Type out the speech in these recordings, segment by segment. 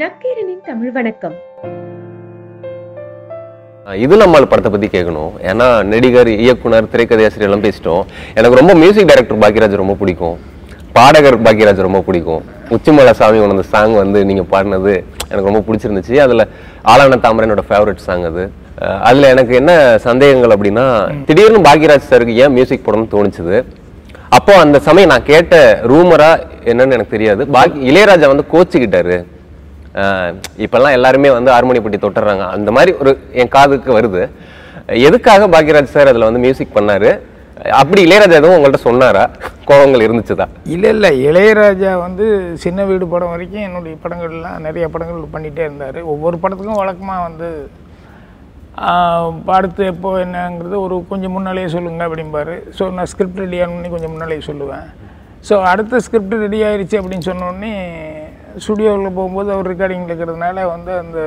நக்கீரனின் தமிழ் வணக்கம். இது நம்மால் படத்தை பத்தி கேட்கணும் ஏன்னா நடிகர் இயக்குனர் திரைக்கதையாசிரியர் எல்லாம் பேசிட்டோம். எனக்கு ரொம்ப மியூசிக் டைரக்டர் பாக்யராஜ் ரொம்ப பிடிக்கும். பாடகர் பாக்யராஜ் ரொம்ப பிடிக்கும். உச்சிமலை சாமி உணர்ந்த சாங் வந்து நீங்க பாடினது எனக்கு ரொம்ப பிடிச்சிருந்துச்சு. அதுல ஆளான தாமரை என்னோட ஃபேவரட் சாங் அது அதுல எனக்கு என்ன சந்தேகங்கள் அப்படின்னா திடீர்னு பாக்யராஜ் சாருக்கு ஏன் மியூசிக் போடணும்னு தோணுச்சுது. அப்போ அந்த சமயம் நான் கேட்ட ரூமரா என்னன்னு எனக்கு தெரியாது. பாக்கி இளையராஜா வந்து கோச்சுக்கிட்டாரு. இப்போல்லாம் எல்லாருமே வந்து ஹார்மோனி பட்டி தொட்டுறாங்க. அந்த மாதிரி ஒரு என் காதுக்கு வருது. எதுக்காக பாக்யராஜ் சார் அதில் வந்து மியூசிக் பண்ணார்? அப்படி இளையராஜா எதுவும் உங்கள்கிட்ட சொன்னாரா? கோபங்கள் இருந்துச்சுதா? இல்லை இல்லை. இளையராஜா வந்து சின்ன வீடு படம் வரைக்கும் என்னுடைய படங்கள்லாம் நிறைய படங்கள் பண்ணிகிட்டே இருந்தார். ஒவ்வொரு படத்துக்கும் வழக்கமாக வந்து ஆஹ், அடுத்து எப்போ என்னங்கிறது ஒரு கொஞ்சம் முன்னாலேயே சொல்லுங்க அப்படிம்பாரு. ஸோ நான் ஸ்கிரிப்ட் ரெடி ஆகணும்னு கொஞ்சம் முன்னாலேயே சொல்லுவேன். ஸோ அடுத்த ஸ்கிரிப்ட் ரெடி ஆயிடுச்சு அப்படின்னு சொன்னோடனே ஸ்டுடியோவில் போகும்போது அவர் ரெக்கார்டிங்கில் இருக்கிறதுனால வந்து அந்த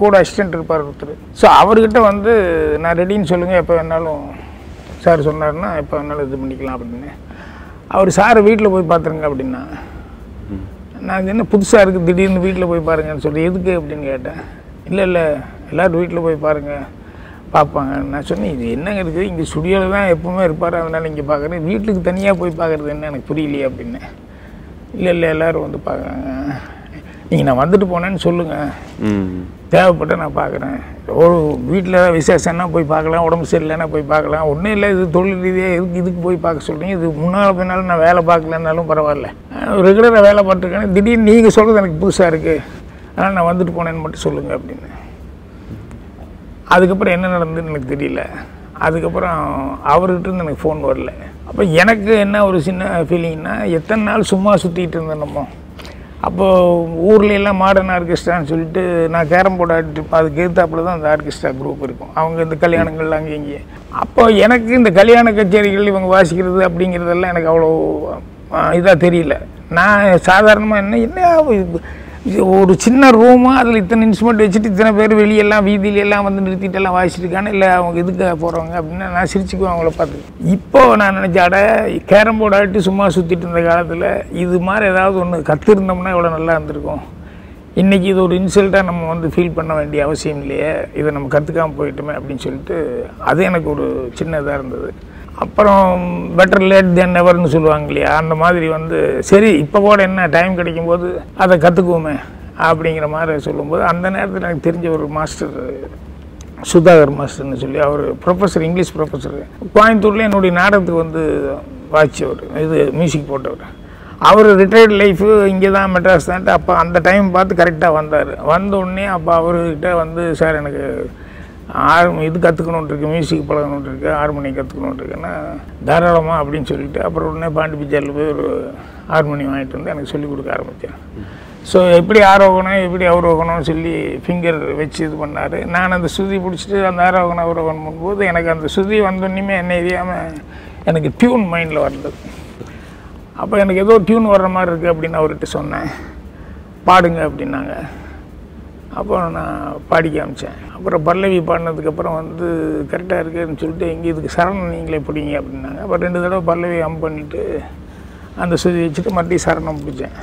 கூட அசிஸ்டன்ட் இருப்பார் ஒருத்தர். ஸோ அவர்கிட்ட வந்து நான் ரெடின்னு சொல்லுங்கள் எப்போ வேணாலும் சார் சொன்னார்னா எப்போ வேணாலும் இது பண்ணிக்கலாம் அப்படின்னு. அவர் சாரை வீட்டில் போய் பார்த்துருங்க அப்படின்னா நான் என்ன புதுசாக இருக்குது திடீர்னு வீட்டில் போய் பாருங்கன்னு சொல்லி எதுக்கு அப்படின்னு கேட்டேன். இல்லை இல்லை எல்லோரும் வீட்டில் போய் பாருங்கள் பார்ப்பாங்க. நான் சொன்னேன் இது என்னங்க இருக்குது? இங்கே ஸ்டுடியோவில் தான் எப்பவுமே இருப்பார் அதனால் இங்கே பார்க்குறேன். வீட்டுக்கு தனியாக போய் பார்க்குறது என்ன? எனக்கு புரியலையே அப்படின்னு. இல்லை இல்லை எல்லோரும் வந்து பார்க்குறாங்க. நீங்கள் நான் வந்துட்டு போனேன்னு சொல்லுங்கள் தேவைப்பட்ட நான் பார்க்குறேன். ஒரு வீட்டில் ஏதாவது விசேஷம்னா போய் பார்க்கலாம் உடம்பு சரியில்லைன்னா போய் பார்க்கலாம். ஒன்றும் இல்லை இது தொழில் ரீதியாக எதுக்கு இதுக்கு போய் பார்க்க சொல்கிறீங்க இது முன்னால் பின்னால் நான் வேலை பார்க்கலன்னாலும் பரவாயில்ல. ரெகுலராக வேலை பார்த்துருக்கேன். திடீர்னு நீங்கள் சொல்கிறது எனக்கு புதுசாக இருக்குது அதனால் நான் வந்துட்டு போனேன்னு மட்டும் சொல்லுங்கள் அப்படின்னு. அதுக்கப்புறம் என்ன நடந்ததுன்னு எனக்கு தெரியல. அதுக்கப்புறம் அவர்கிட்ட இருந்து எனக்கு ஃபோன் வரல. அப்போ எனக்கு என்ன ஒரு சின்ன ஃபீலிங்னா எத்தனை நாள் சும்மா சுற்றிட்டு இருந்தேன் நம்ம. அப்போது ஊரில் எல்லாம் மாடர்ன் ஆர்கெஸ்ட்ரான்னு சொல்லிட்டு நான் கேரம் போர்டு ஆடிட்டு அதுக்கு எதிர்த்தாப்புல தான் அந்த ஆர்கெஸ்ட்ரா குரூப் இருக்கும். அவங்க இந்த கல்யாணங்கள் அங்கே இங்கே அப்போ எனக்கு இந்த கல்யாண கச்சேரிகள் இவங்க வாசிக்கிறது அப்படிங்கிறதெல்லாம் எனக்கு அவ்வளோ இதாக தெரியல. நான் சாதாரணமாக என்ன என்ன ஒரு சின்ன ரூமு அதில் இத்தனை இன்ஸ்ட்ருமெண்ட் வச்சுட்டு இத்தனை பேர் வெளியெல்லாம் வீதியில எல்லாம் வந்து நிறுத்திட்டு எல்லாம் இல்லை அவங்க எதுக்காக போகிறவங்க அப்படின்னு நான் சிரிச்சுக்குவேன் அவங்கள பார்த்து. இப்போ நான் நினச்சாட கேரம் போர்டு ஆடிட்டு சும்மா சுற்றிட்டு இருந்த காலத்தில் இது மாதிரி ஏதாவது ஒன்று கற்றுருந்தோம்னா இவ்வளோ நல்லா இருந்திருக்கும். இன்றைக்கி இது ஒரு இன்சல்ட்டாக நம்ம வந்து ஃபீல் பண்ண வேண்டிய அவசியம் இல்லையே. இதை நம்ம கற்றுக்காமல் போயிட்டோமே அப்படின்னு சொல்லிட்டு அது எனக்கு ஒரு சின்ன இதாக இருந்தது. அப்புறம் பெட்டர் லேட் தென் நெவர்னு சொல்லுவாங்க இல்லையா? அந்த மாதிரி வந்து சரி இப்போ கூட என்ன டைம் கிடைக்கும்போது அதை கற்றுக்குவோமே அப்படிங்கிற மாதிரி சொல்லும்போது அந்த நேரத்தில் எனக்கு தெரிஞ்ச ஒரு மாஸ்டர் சுதாகர் மாஸ்டர்னு சொல்லி அவர் ப்ரொஃபஸர் இங்கிலீஷ் ப்ரொஃபஸர் கோயம்புத்தூரில் என்னுடைய நாடகத்துக்கு வந்து வாய்ச்சவர். இது மியூசிக் போட்டவர். அவர் ரிட்டையர்ட் லைஃபு இங்கே தான் மெட்ராஸ் தான்ட்டு அப்போ அந்த டைம் பார்த்து கரெக்டாக வந்தார். வந்த உடனே அப்போ அவர்கிட்ட வந்து சார் எனக்கு ஆர்மி இது கற்றுக்கணுன்ட்டு மியூசிக் பழகணுன்ட்டு இருக்கு ஹார்மோனி கற்றுக்கணுன்ட்டு இருக்குன்னா தாராளமாக அப்படின்னு சொல்லிட்டு அப்புறம் உடனே பாண்டி பிச்சாரில் போய் ஒரு ஹார்மோனி வாங்கிட்டு வந்து எனக்கு சொல்லிக் கொடுக்க ஆரம்பித்தேன் ஸோ எப்படி ஆரோகணம் எப்படி அவரோகணம்னு சொல்லி ஃபிங்கர் வச்சு இது பண்ணார். நான் அந்த சுதி பிடிச்சிட்டு அந்த ஆரோகணம் அவரோகணம் பண்ணும்போது எனக்கு அந்த சுதி வந்தோடனே என்ன எரியாமல் எனக்கு டியூன் மைண்டில் வந்தது. அப்போ எனக்கு ஏதோ டியூன் வர்ற மாதிரி இருக்குது அப்படின்னு அவர்கிட்ட சொன்னேன். பாடுங்க அப்படின்னாங்க. அப்போ நான் பாடி காமிச்சேன் அப்புறம் பல்லவி பாடினதுக்கப்புறம் வந்து கரெக்டாக இருக்குன்னு சொல்லிட்டு எங்கே இதுக்கு சரணம் நீங்களே பிடிங்க அப்படின்னாங்க. அப்போ ரெண்டு தடவை பல்லவி அம் பண்ணிவிட்டு அந்த சுதி வச்சுட்டு மறுபடியும் சரணம் பிடிச்சேன்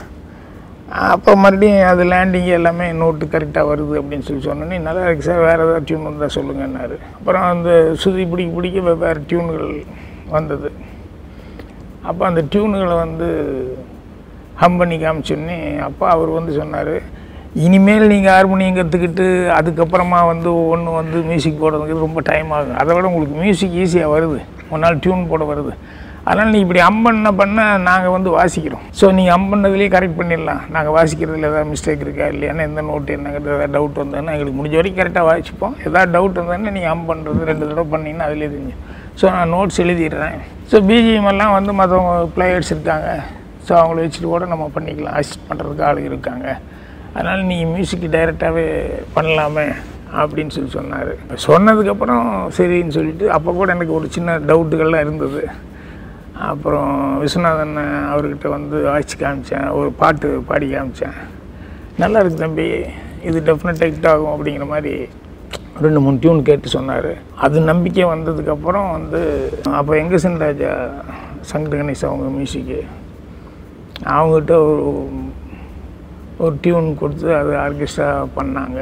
அப்போ மறுபடியும் அது லேண்டிங் எல்லாமே நோட்டு கரெக்டாக வருது அப்படின்னு சொல்லி சொன்னோன்னே நல்லா இருக்கு சார் வேறு ஏதாவது டியூன் வந்தால் சொல்லுங்கன்னாரு. அப்புறம் அந்த சுதி பிடிக்க பிடிக்க வெவ்வேறு டியூன்கள் வந்தது. அப்போ அந்த டியூனுகளை வந்து ஹம் பண்ணி காமிச்சோன்னே அப்போ அவர் வந்து சொன்னார் இனிமேல் நீங்கள் ஹார்மோனியம் கற்றுக்கிட்டு அதுக்கப்புறமா வந்து ஒன்று வந்து மியூசிக் போடுறதுக்கு ரொம்ப டைம் ஆகும். அதை விட உங்களுக்கு மியூசிக் ஈஸியாக வருது. ஒரு நாள் டியூன் போட வருது. அதனால் நீ இப்படி அம்பண்ண பண்ண பண்ண நாங்கள் வந்து வாசிக்கிறோம். ஸோ நீங்கள் அம்பண்ணதுலேயே கரெக்ட் பண்ணிடலாம். நாங்கள் வாசிக்கிறதுல ஏதாவது மிஸ்டேக் இருக்கா இல்லையானா எந்த நோட்டு என்னங்கிறது ஏதாவது டவுட் வந்ததுன்னா எங்களுக்கு முடிஞ்ச வரைக்கும் கரெக்டாக வாசிப்போம். ஏதாவது டவுட் வந்ததுன்னா நீங்கள் அம் பண்ணுறது ரெண்டு தடவை பண்ணிங்கன்னா அதிலே தெரிஞ்சு ஸோ நான் நோட்ஸ் எழுதிடுறேன். ஸோ பிஜிஎம் எல்லாம் வந்து மற்றவங்க பிளேயர்ஸ் இருக்காங்க. ஸோ அவங்கள வச்சுட்டு கூட நம்ம பண்ணிக்கலாம். அசிஸ்ட் பண்ணுறதுக்கு ஆளுங்க இருக்காங்க. அதனால் நீ மியூசிக் டைரெக்டாகவே பண்ணலாமே அப்படின்னு சொல்லி சொன்னார். சொன்னதுக்கப்புறம் சரின்னு சொல்லிட்டு அப்போ கூட எனக்கு ஒரு சின்ன டவுட்டுகள்லாம் இருந்தது. அப்புறம் விஸ்வநாதன் அவர்கிட்ட வந்து ஆய்ச்சி காமிச்சேன் ஒரு பாட்டு பாடி காமிச்சேன். நல்லா இருக்கு தம்பி இது டெஃபினட்டாக ஹிட் ஆகும் அப்படிங்கிற மாதிரி ரெண்டு மூணு டியூன் கேட்டு சொன்னார். அது நம்பிக்கை வந்ததுக்கப்புறம் வந்து அப்போ எங்கே ராஜா சங்கர் கணேஷ் அவங்க மியூசிக்கு அவங்ககிட்ட ஒரு ஒரு டியூன் கொடுத்து அது ஆர்கெஸ்ட்ரா பண்ணாங்க.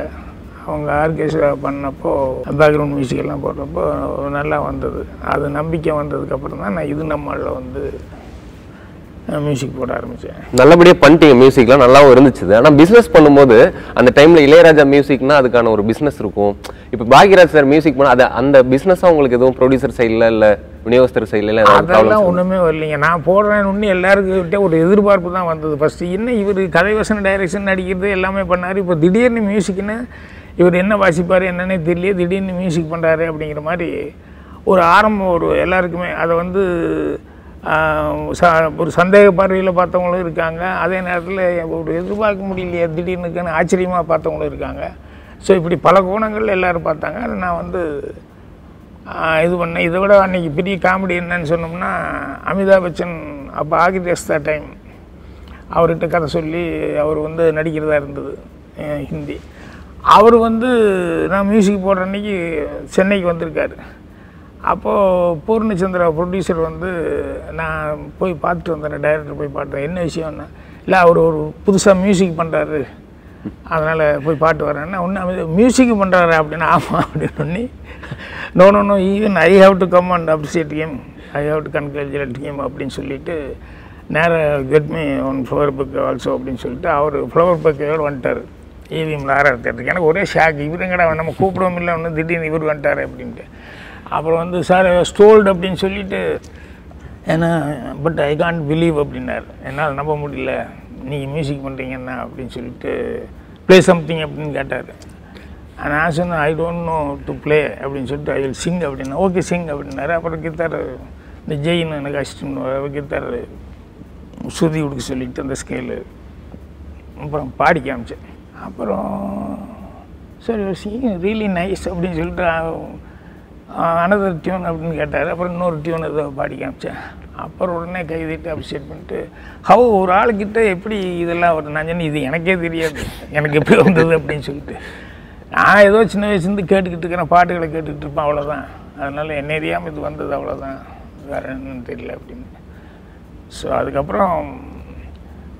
அவங்க ஆர்கெஸ்ட்ரா பண்ணப்போ பேக்ரவுண்ட் மியூசிக் எல்லாம் போடுறப்போ நல்லா வந்தது. அது நம்பிக்கை வந்ததுக்கப்புறம் தான் நான் இது நம்மளில் வந்து மியூசிக் போட ஆரம்பித்தேன் நல்லபடியாக பண்ணிட்டீங்க மியூசிக்லாம் நல்லாவும் இருந்துச்சு. ஆனால் பிஸ்னஸ் பண்ணும்போது அந்த டைமில் இளையராஜா மியூசிக்னா அதுக்கான ஒரு பிஸ்னஸ் இருக்கும். இப்போ பாக்யராஜ் சார் மியூசிக் பண்ணால் அது அந்த பிஸ்னஸாக உங்களுக்கு எதுவும் ப்ரொடியூசர் சைடில் இல்லை? விநியோகஸ்தர் சைடுல அதெல்லாம் ஒன்றுமே வரலைங்க. நான் போடுறேன்னு எல்லாருக்கிட்ட ஒரு எதிர்பார்ப்பு தான் வந்தது. ஃபஸ்ட்டு என்ன இவர் கதை வசன டைரக்ஷன் நடிக்கிறது எல்லாமே பண்ணார். இப்போ திடீர்னு மியூசிக்னு இவர் என்ன வாசிப்பார் என்னன்னே தெரியல திடீர்னு மியூசிக் பண்ணுறாரு அப்படிங்கிற மாதிரி ஒரு ஆரம்பம் ஒரு எல்லாருக்குமே அதை வந்து ஒரு சந்தேக பார்வையில் பார்த்தவங்களும் இருக்காங்க. அதே நேரத்தில் ஒரு எதிர்பார்க்க முடியலையே திடீர்னுக்குன்னு ஆச்சரியமாக பார்த்தவங்களும் இருக்காங்க. ஸோ இப்படி பல கோணங்கள் எல்லாரும் பார்த்தாங்க. அதை நான் வந்து இது பண்ண இதை விட அன்றைக்கி பெரிய காமெடி என்னன்னு சொன்னோம்னா அமிதாப் பச்சன் அப்போ ஆகிதேஸ்தா டைம் அவர்கிட்ட கதை சொல்லி அவர் வந்து நடிக்கிறதா இருந்தது ஹிந்தி. அவர் வந்து நான் மியூசிக் போடுற அன்னைக்கு சென்னைக்கு வந்திருக்காரு. அப்போது பூர்ணச்சந்திரா ப்ரொடியூசர் வந்து நான் போய் பார்த்துட்டு வந்தேன் டைரக்டர் போய் பார்த்தேன் என்ன விஷயம்னா இல்லை அவர் ஒரு புதுசாக மியூசிக் பண்ணுறாரு அதனால் போய் பாட்டு வரேன்னா ஒன்று மியூசிக் பண்ணுறாரு அப்படின்னா ஆமாம் அப்படின்னு சொல்லி no no no even I have to come and appreciate game I have to congratulate game அப்படின்னு சொல்லிட்டு நேராக get me one flower book also அப்படின்னு சொல்லிட்டு அவர் ஃப்ளவர் புக்கையோடு வந்துட்டார். ஈவிஎம் ஆர்ஆர் தேட்டருக்கு எனக்கு ஒரே ஷாக் இவருங்கடா நம்ம கூப்பிடவும் இல்லை ஒன்று திடீர்னு இவர் வந்துட்டார் அப்படின்ட்டு. அப்புறம் வந்து சார் ஸ்டோல்டு அப்படின்னு சொல்லிட்டு ஏன்னா பட் ஐ கான்ட் பிலீவ் அப்படின்னார். என்னால் நம்ப முடியல. நீங்கள் மியூசிக் பண்ணுறீங்கன்னா அப்படின்னு சொல்லிட்டு ப்ளே சம்திங் அப்படின்னு கேட்டார். And as an I don't know to play அப்படின்னு சொல்லிட்டு ஐ வில் சிங் அப்படின்னா ஓகே சிங் அப்படின்னாரு. அப்புறம் கித்தார் இந்த ஜெயின் எனக்கு அசிஸ்டன்ட் கித்தார் சுருதி கொடுக்க சொல்லிட்டு அந்த ஸ்கேலு அப்புறம் பாடி காமிச்சேன். அப்புறம் சரி சிங் ரியலி நைஸ் அப்படின்னு சொல்லிட்டு அனதர் டியூன் அப்படின்னு கேட்டார். அப்புறம் இன்னொரு டியூன் ஏதோ பாடி காமிச்சேன். அப்புறம் உடனே கைதிட்டு அப்ரிஷியேட் பண்ணிட்டு ஹவ் ஒரு ஆளுக்கிட்ட எப்படி இதெல்லாம் வரும்? நான் சொன்னேன் இது எனக்கே தெரியாது. எனக்கு எப்படி வந்தது? அப்படின்னு சொல்லிட்டு. நான் ஏதோ சின்ன வயசுலேருந்து கேட்டுக்கிட்டு இருக்கிறேன் பாட்டுகளை கேட்டுக்கிட்டு இருப்பேன் அவ்வளோதான் அதனால் என்ன அறியாமல் இது வந்தது அவ்வளோதான் வேறு என்னன்னு தெரியல அப்படின்னு. ஸோ அதுக்கப்புறம்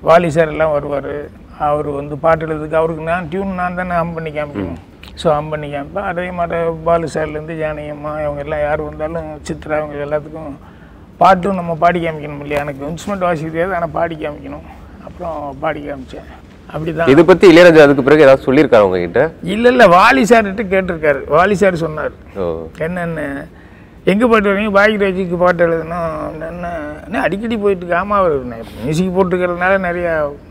வாலி சார் எல்லாம் வருவார். அவர் வந்து பாட்டு எழுதுக்கு அவருக்கு நான் டியூன் நான் தானே ஹம் பண்ணி காமிக்கணும். ஸோ ஹம் பண்ணி காமிப்பேன். அதே மாதிரி பாலு சார்லேருந்து ஜானகியம்மா இவங்க எல்லாம் யார் வந்தாலும் சித்ரா அவங்க எல்லாத்துக்கும் பாட்டும் நம்ம பாடி காமிக்கணும் இல்லையா? எனக்கு இன்ஸ்ட்ருமெண்ட் வாசிக்க தெரியாது ஆனால் பாடி காமிக்கணும். அப்புறம் பாடி காமிச்சேன். அப்படி தான் இது பத்தி இளையராஜா அதுக்கு பிறகு ஏதாவது சொல்லியிருக்காரு உங்ககிட்ட? இல்லை இல்லை வாலி சார்கிட்ட கேட்டிருக்காரு. வாலி சார் சொன்னார். என்னென்ன? எங்கே பாட்டு வரீங்க பாக்யராஜுக்கு பாட்டு எழுதணும் என்ன என்ன அடிக்கடி போயிட்டு இருக்கு. ஆமா அவர் மியூசிக் போட்டுக்கிறதுனால நிறையா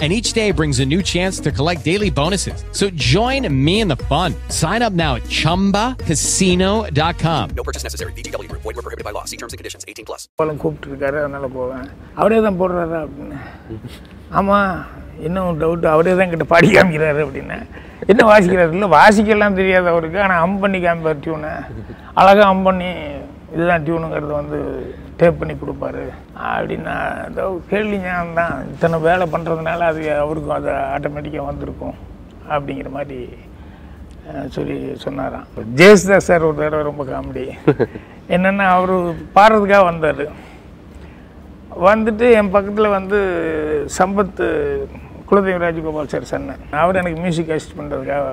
And each day brings a new chance to collect daily bonuses. So join me in the fun. Sign up now at chumbacasino.com. No purchase necessary. VGW Group. Void were prohibited by law. See terms and conditions. 18 plus. போலம் கூப்பிட்டுருக்காரு அதனால் போவேன் அவரே தான் போடுறாரா அப்படின்னு ஆமாம் இன்னும் doubt அவரே தான் கிட்ட பாடி காமிக்கிறாரு அப்படின்னு என்ன வாசிக்கிறாரு இல்லை வாசிக்கலாம் தெரியாது அவருக்கு ஆனால் அம் பண்ணி காமிப்பார் டியூனை அழகாக அம் பண்ணி இதுதான் டியூனுங்கிறது வந்து டேப் பண்ணி கொடுப்பாரு. அப்படின்னா ஏதோ கேள்வி ஞானம் தான் இத்தனை வேலை பண்ணுறதுனால அது அவருக்கும் அது ஆட்டோமேட்டிக்காக வந்திருக்கும். அப்படிங்கிற மாதிரி சொல்லி சொன்னாராம். ஜெயசுதாஸ் சார் ஒரு தடவை ரொம்ப காமெடி என்னென்னா அவர் பாடுறதுக்காக வந்தார். வந்துட்டு என் பக்கத்தில் வந்து சம்பத் குலதெய்வ ராஜகோபால் சார் சொன்னேன் அவர் எனக்கு மியூசிக் அசிஸ்ட் பண்ணுறதுக்காக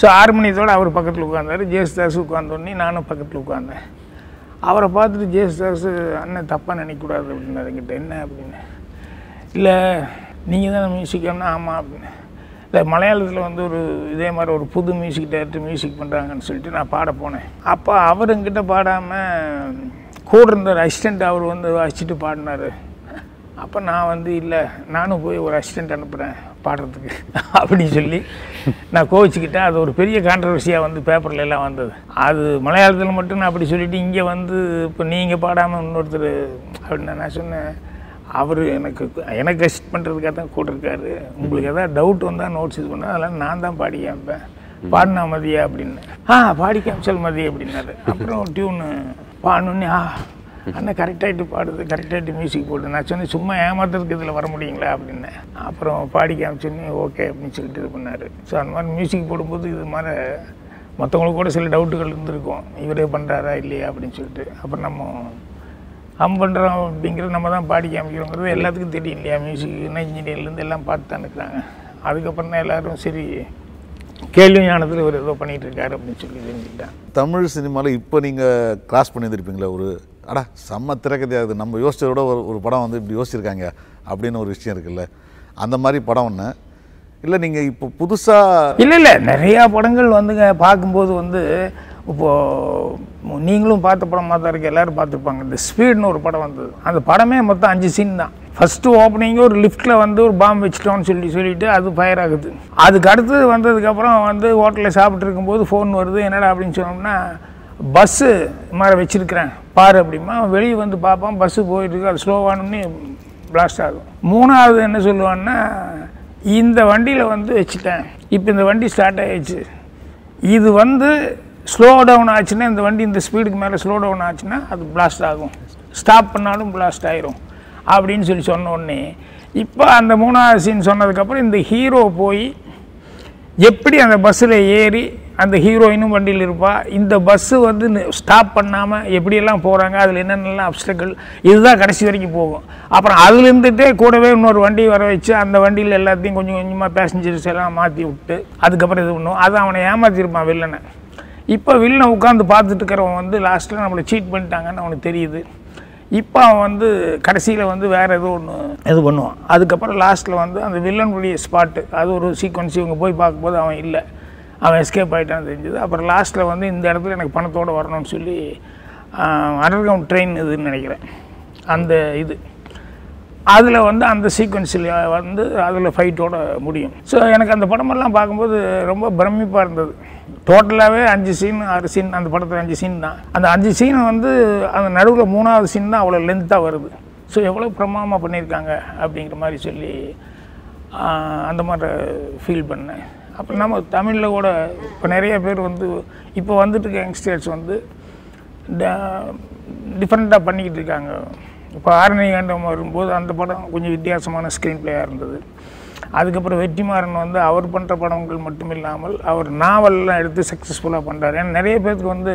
ஸோ ஆறு மணியத்தோடு அவர் பக்கத்தில் உட்காந்தார் ஜேசுதாஸ் உட்காந்தோடனே நானும் பக்கத்தில் உட்காந்தேன் அவரை பார்த்துட்டு ஜேசுதாஸ் அண்ணன் தப்பாக நினைக்கக்கூடாது அப்படின்னாரு. என்கிட்ட என்ன? அப்படின்னு. இல்லை நீங்கள் தானே மியூசிக்கம்னா ஆமாம் அப்படின்னு. இல்லை மலையாளத்தில் வந்து ஒரு இதே மாதிரி ஒரு புது மியூசிக் டைரக்டர் மியூசிக் பண்ணுறாங்கன்னு சொல்லிட்டு நான் பாட போனேன். அப்போ அவர் எங்கிட்ட பாடாமல் கூட இருந்த அசிஸ்டண்ட் அவர் வந்து வாசிச்சுட்டு பாடினார். அப்போ நான் வந்து இல்லை நானும் போய் ஒரு அசிஸ்டண்ட் அனுப்புகிறேன் பாடுறதுக்கு. அப்படின்னு சொல்லி நான் கோவிச்சுக்கிட்டேன் அது ஒரு பெரிய கான்ட்ரவர்சியாக வந்து பேப்பர்ல எல்லாம் வந்தது. அது மலையாளத்தில் மட்டும் நான் அப்படி சொல்லிவிட்டு இங்கே வந்து இப்போ நீங்கள் பாடாமல் இன்னொருத்தர் அப்படின்னு நான் சொன்னேன். அவர் எனக்கு எனக்கு அசிஸ்ட் பண்ணுறதுக்காக தான் கூட இருக்காரு உங்களுக்கு எதாவது டவுட் வந்தால் நோட்ஸ் இது பண்ண. அதெல்லாம் நான் தான் பாடி கேட்பேன் பாடினா மதியா அப்படின்னு. ஆ பாடி கேம்சல் மதிய அப்படின்னாரு. அப்புறம் டியூனு பாடணுன்னே ஆ அண்ணா கரெக்டாகிட்டு பாடுது கரெக்டாகிட்டு மியூசிக் போட்டு நான் சொன்னேன் சும்மா ஏமாத்துறதுக்கு இதில் வர முடியுங்களா? அப்படின்னேன் அப்புறம் பாடி காமிச்சோன்னே ஓகே அப்படின்னு சொல்லிட்டு இது பண்ணார். ஸோ அந்த மாதிரி மியூசிக் போடும்போது இது மாதிரி மற்றவங்களுக்கு கூட சில டவுட்டுகள் இருந்திருக்கும். இவரே பண்ணுறாரா இல்லையா? அப்படின்னு சொல்லிட்டு. அப்புறம் நம்ம ஹம் பண்ணுறோம் அப்படிங்கிறது நம்ம தான் பாடி காமிக்கிறோங்கிறது எல்லாத்துக்கும் தெரியும் இல்லையா? மியூசிக்னா இன்ஜினியர்லேருந்து எல்லாம் பார்த்து தான் இருக்கிறாங்க. அதுக்கப்புறம் தான் எல்லோரும் சரி கேள்வி ஞானத்தில் இவர் ஏதோ பண்ணிகிட்டு இருக்காரு அப்படின்னு சொல்லி தெரிஞ்சுக்கிட்டேன் தமிழ் சினிமாவில் இப்போ நீங்கள் கிராஸ் பண்ணியிருந்திருப்பீங்களா ஒரு அடா செம்ம திரைக்கதையாது நம்ம யோசிச்சதோட ஒரு ஒரு படம் வந்து இப்படி யோசிச்சிருக்காங்க அப்படின்னு ஒரு விஷயம் இருக்குல்ல. அந்த மாதிரி படம் ஒன்று இல்லை நீங்கள் இப்போ புதுசாக இல்லை இல்லை நிறையா படங்கள் வந்துங்க பார்க்கும்போது வந்து இப்போது நீங்களும் பார்த்த படமாக தான் இருக்குது எல்லோரும் பார்த்துருப்பாங்க. இந்த ஸ்பீட்னு ஒரு படம் வந்தது. அந்த படமே மொத்தம் அஞ்சு சீன் தான். ஃபஸ்ட்டு ஓப்பனிங்கே ஒரு லிஃப்ட்டில் வந்து ஒரு பாம்பு வச்சுட்டோம்னு சொல்லி சொல்லிட்டு அது ஃபயர் ஆகுது. அதுக்கு அடுத்தது வந்ததுக்கப்புறம் வந்து ஹோட்டலில் சாப்பிட்டு இருக்கும்போது ஃபோன் வருது என்னடா அப்படின்னு சொன்னோம்னா பஸ்ஸு மாதிரி வச்சுருக்கிறேன். பாரு அப்படிமா அவன் வெளியே வந்து பார்ப்பான் பஸ்ஸு போயிட்டுருக்கு அது ஸ்லோவானோடனே பிளாஸ்ட் ஆகும். மூணாவது என்ன சொல்லுவான்னா இந்த வண்டியில் வந்து வச்சுட்டேன். இப்போ இந்த வண்டி ஸ்டார்ட் ஆகிடுச்சு இது வந்து ஸ்லோ டவுன் ஆச்சுன்னா இந்த வண்டி இந்த ஸ்பீடுக்கு மேலே ஸ்லோ டவுன் ஆச்சுன்னா அது பிளாஸ்ட் ஆகும். ஸ்டாப் பண்ணாலும் பிளாஸ்ட் ஆயிரும். அப்படின்னு சொல்லி சொன்ன உடனே இப்போ அந்த மூணாவது சீன் சொன்னதுக்கப்புறம் இந்த ஹீரோ போய் எப்படி அந்த பஸ்ஸில் ஏறி அந்த ஹீரோயினும் வண்டியில் இருப்பாள் இந்த பஸ்ஸு வந்து ஸ்டாப் பண்ணாமல் எப்படியெல்லாம் போகிறாங்க அதில் என்னென்னலாம் அப்டக்கிள் இதுதான் கடைசி வரைக்கும் போகும். அப்புறம் அதுலேருந்துட்டே கூடவே இன்னொரு வண்டி வர வச்சு அந்த வண்டியில் எல்லாத்தையும் கொஞ்சம் கொஞ்சமாக பேசஞ்சர்ஸ் எல்லாம் மாற்றி விட்டு அதுக்கப்புறம் இது பண்ணுவோம். அது அவனை ஏமாற்றிருப்பான் வில்லனை. இப்போ வில்லனை உட்காந்து பார்த்துட்டு இருக்கிறவன் வந்து லாஸ்ட்டில் நம்மளை சீட் பண்ணிட்டாங்கன்னு அவனுக்கு தெரியுது. இப்போ அவன் வந்து கடைசியில் வந்து வேறு எதுவும் ஒன்று இது பண்ணுவான். அதுக்கப்புறம் லாஸ்ட்டில் வந்து அந்த வில்லனுடைய ஸ்பாட்டு அது ஒரு சீக்வன்ஸ் இவங்க போய் பார்க்கும்போது அவன் இல்லை. அவன் எஸ்கேப் ஆகிட்டான்னு தெரிஞ்சது. அப்புறம் லாஸ்ட்டில் வந்து இந்த இடத்துல எனக்கு பணத்தோடு வரணும்னு சொல்லி அண்டர் கிரவுண்ட் ட்ரெயின் இதுன்னு நினைக்கிறேன். அந்த இது. அதில் வந்து அந்த சீக்வன்ஸில் வந்து அதில் ஃபைட்டோட முடியும். ஸோ எனக்கு அந்த படமெல்லாம் பார்க்கும்போது ரொம்ப பிரமிப்பாக இருந்தது. டோட்டலாகவே அஞ்சு சீன் ஆறு சீன் அந்த படத்தில் அஞ்சு சீன் தான். அந்த அஞ்சு சீன் வந்து அந்த நடுவில் மூணாவது சீன் தான் அவ்வளோ லென்த்தாக வருது. ஸோ எவ்வளோ பிரமாதமாக பண்ணியிருக்காங்க அப்படிங்கிற மாதிரி சொல்லி அந்த மாதிரி ஃபீல் பண்ணேன். அப்புறம் நம்ம தமிழில் கூட இப்போ நிறைய பேர் வந்து இப்போ வந்துட்டு இருக்க யங்ஸ்டர்ஸ் வந்து டிஃப்ரெண்ட்டாக பண்ணிக்கிட்டு இருக்காங்க. இப்போ ஆரணி கண்டம் வரும்போது அந்த படம் கொஞ்சம் வித்தியாசமான ஸ்க்ரீன் பிளேயாக இருந்தது. அதுக்கப்புறம் வெற்றிமாறன் வந்து அவர் பண்ணுற படங்கள் மட்டும் இல்லாமல் அவர் நாவல்லாம் எடுத்து சக்ஸஸ்ஃபுல்லாக பண்ணுறாரு ஏன்னா நிறைய பேருக்கு வந்து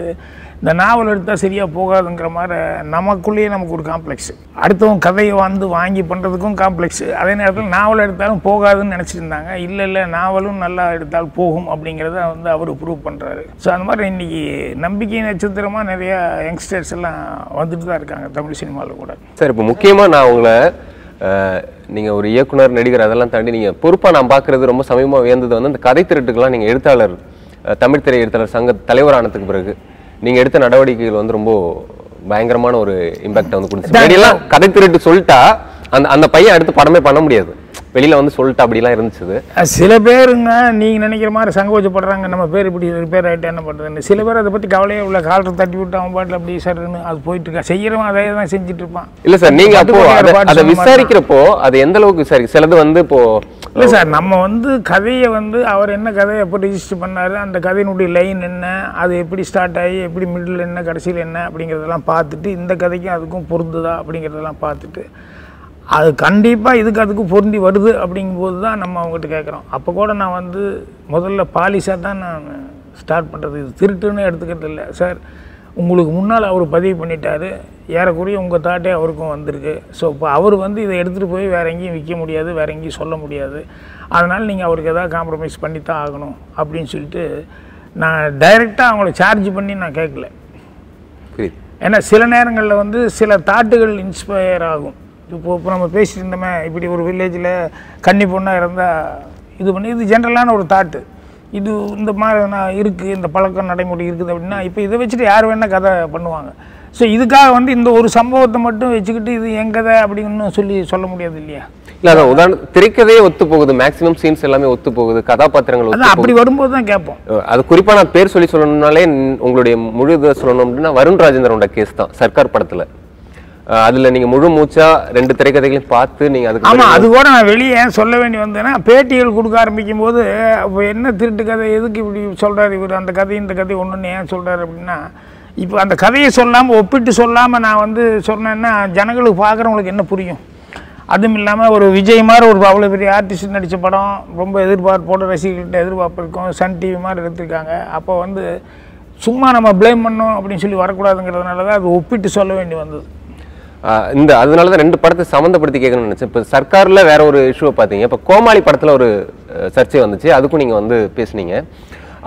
இந்த நாவல் எடுத்தால் சரியாக போகாதுங்கிற மாதிரி நமக்குள்ளேயே நமக்கு ஒரு காம்ப்ளெக்ஸ் அடுத்தவங்க கதையை வந்து வாங்கி பண்ணுறதுக்கும் காம்ப்ளெக்ஸ் அதே நேரத்தில் நாவல் எடுத்தாலும் போகாதுன்னு நினச்சிருந்தாங்க இல்லை இல்லை நாவலும் நல்லா எடுத்தால் போகும் அப்படிங்கிறத வந்து அவர் ப்ரூவ் பண்ணுறாரு ஸோ அந்த மாதிரி இன்றைக்கி நம்பிக்கை நட்சத்திரமாக நிறையா யங்ஸ்டர்ஸ் எல்லாம் வந்துட்டு தான் இருக்காங்க தமிழ் சினிமாவில் கூட. சார் இப்போ முக்கியமாக நான் உங்களை அஹ், நீங்க ஒரு இயக்குனர் நடிகர் அதெல்லாம் தாண்டி நீங்க பொறுப்பா நான் பார்க்கிறது ரொம்ப சமயமா வியந்தது வந்து அந்த கதை திருட்டுக்கெல்லாம் நீங்க எழுத்தாளர் தமிழ் திரை எழுத்தாளர் சங்க தலைவரானதுக்கு பிறகு நீங்க எடுத்த நடவடிக்கைகள் வந்து ரொம்ப பயங்கரமான ஒரு இம்பாக்ட் வந்து முன்னாடியெல்லாம் கதை திருட்டு சொல்லிட்டா அந்த அந்த பையன் அடுத்து படமே பண்ண முடியாது. வெளியில வந்து சொல்லிட்டா அப்படிலாம் இருந்துச்சு. சில பேருங்க நீங்கள் நினைக்கிற மாதிரி சங்கோச்சப்படுறாங்க நம்ம பேர் இப்படி ரிப்பேர் ஆகிட்டு என்ன பண்ணுறதுன்னு சில பேர் அதை பற்றி கவலையே உள்ள காலத்தை தட்டி விட்டு அவன் பாட்டில் அப்படி சருன்னு அது போயிட்டு இருக்கா. செய்கிறவன் அதே தான் செஞ்சுட்டு இருப்பான். இல்ல சார் நீங்க அப்போ அதை-. விசாரிக்கிறப்போ அது எந்த அளவுக்கு விசாரி சிலது வந்து இப்போ இல்லை சார் நம்ம வந்து கதையை வந்து அவர் என்ன கதையை எப்போ ரிஜிஸ்டர் பண்ணார் அந்த கதையினுடைய லைன் என்ன அது எப்படி ஸ்டார்ட் ஆகி எப்படி மிடில் என்ன கடைசியில் என்ன அப்படிங்கிறதெல்லாம் பார்த்துட்டு இந்த கதைக்கும் அதுக்கும் பொருந்துதா அப்படிங்கிறதெல்லாம் பார்த்துட்டு அது கண்டிப்பாக இதுக்கு அதுக்கும் பொருந்தி வருது அப்படிங்கும்போது தான் நம்ம அவங்ககிட்ட கேட்குறோம். அப்போ கூட நான் வந்து முதல்ல பாலிஷாக தான் நான் ஸ்டார்ட் பண்ணுறது இது திருட்டுன்னு எடுத்துக்கிறது இல்லை. சார் உங்களுக்கு முன்னால் அவர் பதிவு பண்ணிட்டாரு. ஏறக்குறைய உங்கள் தாட்டே அவருக்கும் வந்திருக்கு. ஸோ இப்போ அவர் வந்து இதை எடுத்துகிட்டு போய் வேறு எங்கேயும் விற்க முடியாது வேறு எங்கேயும் சொல்ல முடியாது. அதனால் நீங்கள் அவருக்கு எதாவது காம்ப்ரமைஸ் பண்ணி தான் ஆகணும் அப்படின்னு சொல்லிட்டு நான் டைரெக்டாக அவங்கள சார்ஜ் பண்ணி நான் கேட்கல. ஏன்னா சில நேரங்களில் வந்து சில தாட்டுகள் இன்ஸ்பயர் ஆகும். இப்போ இப்போ நம்ம பேசிட்டு இருந்தோமே இப்படி ஒரு வில்லேஜில் கன்னி பொண்ணாக இருந்தால் இது பண்ணி இது ஜென்ரலான ஒரு தாட்டு இது இந்த மாதிரி நான் இருக்குது இந்த பழக்கம் நடைமுறை இருக்குது அப்படின்னா இப்போ இதை வச்சுட்டு யார் வேணால் கதை பண்ணுவாங்க. ஸோ இதுக்காக வந்து இந்த ஒரு சம்பவத்தை மட்டும் வச்சுக்கிட்டு இது என் கதை அப்படின்னு சொல்லி சொல்ல முடியாது இல்லையா? இல்ல அதான் உதாரணம் திரைக்கதையே ஒத்து போகுது. மேக்ஸிமம் சீன்ஸ் எல்லாமே ஒத்து போகுது. கதாபாத்திரங்கள் அப்படி வரும்போது தான் கேட்போம். அது குறிப்பா நான் பேர் சொல்லி சொல்லணும்னாலே உங்களுடைய முழு இதை சொல்லணும் அப்படின்னா வருண் ராஜேந்திரனோட கேஸ் தான் சர்க்கார் படத்துல. அதுல நீங்க முழு மூச்சா ரெண்டு திரைக்கதைகளையும் பார்த்து நீங்க அதுக்கு பிறகு- அது கூட நான் வெளியே ஏன் சொல்ல வேண்டி வந்தேன்னா பேட்டிகள் கொடுக்க ஆரம்பிக்கும் போது அப்போ என்ன திருட்டு கதை எதுக்கு இப்படி சொல்கிறார் இவர்? அந்த கதை இந்த கதை ஒன்றுன்னு ஏன் சொல்கிறார் அப்படின்னா இப்போ அந்த கதையை சொல்லாமல் ஒப்பிட்டு சொல்லாமல் நான் வந்து சொன்னேன்னா ஜனங்களுக்கு பார்க்குறவங்களுக்கு என்ன புரியும்? அதுவும் இல்லாமல் ஒரு விஜய் மாதிரி ஒரு அவ்வளோ பெரிய ஆர்டிஸ்ட் நடித்த படம் ரொம்ப எதிர்பார்ப்போட ரசிகர்கள்ட்ட எதிர்பார்ப்பு இருக்கும். சன் டிவி மாதிரி எடுத்திருக்காங்க. அப்போ வந்து சும்மா நம்ம ப்ளேம் பண்ணோம் அப்படின்னு சொல்லி வரக்கூடாதுங்கிறதுனால தான் அது ஒப்பிட்டு சொல்ல வேண்டி வந்தது. இந்த அதனால தான் ரெண்டு படத்தை சம்மந்தப்படுத்தி கேட்கணும்னு நினச்சேன். இப்போ சர்க்காரில் வேற ஒரு இஷ்யூவை பார்த்தீங்க இப்போ கோமாளி படத்தில் ஒரு சர்ச்சை வந்துச்சு. அதுக்கும் நீங்கள் வந்து பேசுனீங்க.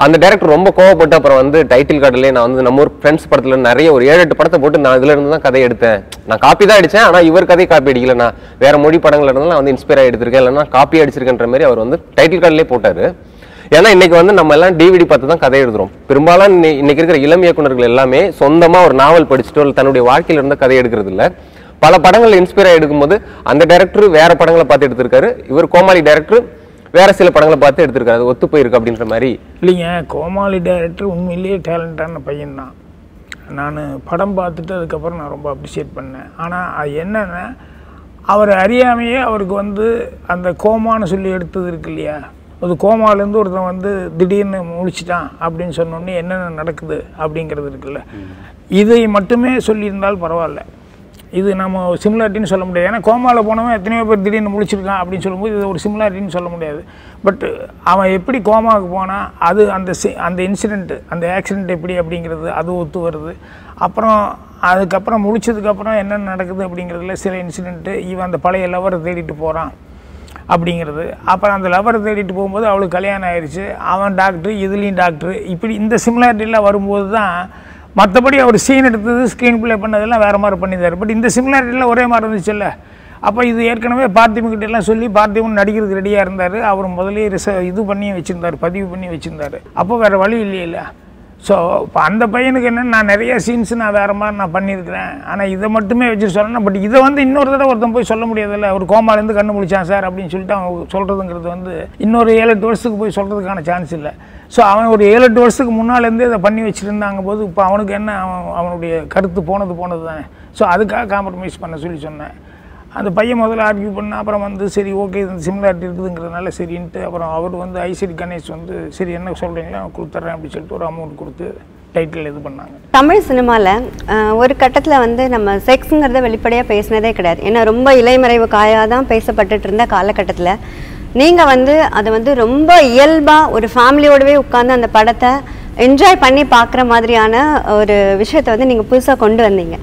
அந்த டேரக்டர் ரொம்ப கோவப்பட்டு அப்புறம் வந்து டைட்டில் கார்டுலேயே நான் வந்து நம்ம ஊர் ஃப்ரெண்ட்ஸ் படத்தில் நிறைய ஒரு ஏழு எட்டு படத்தை போட்டு நான் இதுல இருந்து தான் கதை எடுத்தேன். நான் காப்பி தான் அடிச்சேன். ஆனால் இவர் கதையை காப்பி அடிக்கல. நான் வேற மொழி படங்கள்ல இருந்து நான் வந்து இன்ஸ்பயர் ஆகி எடுத்திருக்கேன். இல்லைன்னா காப்பி அடிச்சிருக்கேன்ற மாதிரி அவர் வந்து டைட்டில் கார்டுலேயே போட்டார். ஏன்னா இன்னைக்கு வந்து நம்ம எல்லாம் டிவிடி பார்த்து தான் கதை எழுதுறோம். பெரும்பாலும் இன்னைக்கு இருக்கிற இளம் இயக்குனர்கள் எல்லாமே சொந்தமாக ஒரு நாவல் படிச்சுட்டு இல்லை தன்னுடைய வாழ்க்கையில இருந்த கதை எடுக்கிறது இல்லை. பல படங்கள் இன்ஸ்பயர் எடுக்கும்போது அந்த டேரக்டர் வேற படங்களை பார்த்து எடுத்திருக்காரு. இவர் கோமாளி டேரக்டர் வேற சில படங்களை பார்த்து எடுத்திருக்காரு. அது ஒத்து போயிருக்கு அப்படின்ற மாதிரி. இல்லைங்க கோமாளி டேரக்டர் உண்மையிலேயே டேலண்டான பையன் தான். நான் படம் பார்த்துட்டு அதுக்கப்புறம் நான் ரொம்ப அப்ரிஷியேட் பண்ணேன். ஆனால் அது என்னென்னா அவர் அறியாமையே அவருக்கு வந்து அந்த கோமான்னு சொல்லி எடுத்தது இருக்கு இல்லையா? அது கோமாலேருந்து ஒருத்தன் வந்து திடீர்னு முழிச்சிட்டான் அப்படின்னு சொன்னோடனே என்னென்ன நடக்குது அப்படிங்கிறது இருக்குல்ல. இதை மட்டுமே சொல்லியிருந்தால் பரவாயில்ல. இது நம்ம சிமிலாரிட்டின்னு சொல்ல முடியாது. ஏன்னா கோமாவில் போனவன் எத்தனையோ பேர் திடீர்னு முழிச்சிருக்கான் அப்படின்னு சொல்லும்போது இது ஒரு சிமிலாரிட்டின்னு சொல்ல முடியாது. பட் அவன் எப்படி கோமாவுக்கு போனால் அது அந்த சி அந்த இன்சிடெண்ட்டு அந்த ஆக்சிடெண்ட் எப்படி அப்படிங்கிறது அது ஒத்து வருது. அப்புறம் அதுக்கப்புறம் முழிச்சதுக்கப்புறம் என்னென்ன நடக்குது அப்படிங்கிறதுல சில இன்சிடெண்ட்டு இவன் அந்த பழைய லவரை தேடிட்டு போகிறான் அப்படிங்கிறது. அப்புறம் அந்த லவரை தேடிட்டு போகும்போது அவளுக்கு கல்யாணம் ஆயிடுச்சு அவன் டாக்டர் இதுலேயும் டாக்டர் இப்படி இந்த சிமிலாரிட்டிலாம் வரும்போது தான் மற்றபடி அவர் சீன் எடுத்தது ஸ்க்ரீன் ப்ளே பண்ணதெல்லாம் வேறு மாதிரி பண்ணியிருந்தார். பட் இந்த சிமிலாரிட்டிலாம் ஒரே மாதிரி இருந்துச்சுல்ல? அப்போ இது ஏற்கனவே பார்த்திபன்கிட்ட எல்லாம் சொல்லி பார்த்திபன் நடிக்கிறதுக்கு ரெடியாக இருந்தார். அவர் முதலே ரிச இது பண்ணி வச்சுருந்தார் பதிவு பண்ணி வச்சுருந்தார். அப்போ வேறு வழி இல்லையில ஸோ இப்போ அந்த பையனுக்கு என்ன நான் நிறைய சீன்ஸ் நான் வேறு மாதிரி நான் பண்ணியிருக்கிறேன். ஆனால் இதை மட்டுமே வச்சுட்டு சொன்னேன் பட் இதை வந்து இன்னொரு தடவை ஒருத்தன் போய் சொல்ல முடியாதுல்ல. ஒரு கோமாலேருந்து கண்ணு முடிச்சான் சார் அப்படின்னு சொல்லிட்டு அவன் சொல்கிறதுங்கிறது வந்து இன்னொரு ஏழு எட்டு வருஷத்துக்கு போய் சொல்கிறதுக்கான சான்ஸ் இல்லை. ஸோ அவன் ஒரு ஏழு எட்டு வருஷத்துக்கு முன்னாலேருந்தே இதை பண்ணி வச்சுருந்தாங்க போது இப்போ அவனுக்கு என்ன அவன் அவனுடைய கருத்து போனது போனது தானே ஸோ அதுக்காக காம்ப்ரமைஸ் பண்ண சொல்லி சொன்னேன். அந்த பையன் முதல்ல ஆர்கியூ பண்ண அப்புறம் வந்து சரி ஓகே இந்த சிமிலாரிட்டி இருக்குதுங்கிறதுனால சரின்ட்டு அப்புறம் அவர் வந்து ஐசிடி கணேஷ் வந்து சரி என்ன சொல்கிறீங்களா கொடுத்துட்றேன் அப்படின்னு சொல்லிட்டு ஒரு அமௌண்ட் கொடுத்து டைட்டில் இது பண்ணாங்க. தமிழ் சினிமாவில் ஒரு கட்டத்தில் வந்து நம்ம செக்ஸுங்கிறத வெளிப்படையாக பேசினதே கிடையாது. ஏன்னா ரொம்ப இலைமறைவு காயாக தான் பேசப்பட்டுட்டு இருந்த காலகட்டத்தில். நீங்கள் வந்து அதை வந்து ரொம்ப இயல்பாக ஒரு ஃபேமிலியோடவே உட்காந்து அந்த படத்தை என்ஜாய் பண்ணி பார்க்குற மாதிரியான ஒரு விஷயத்தை வந்து நீங்கள் புதுசாக கொண்டு வந்தீங்க.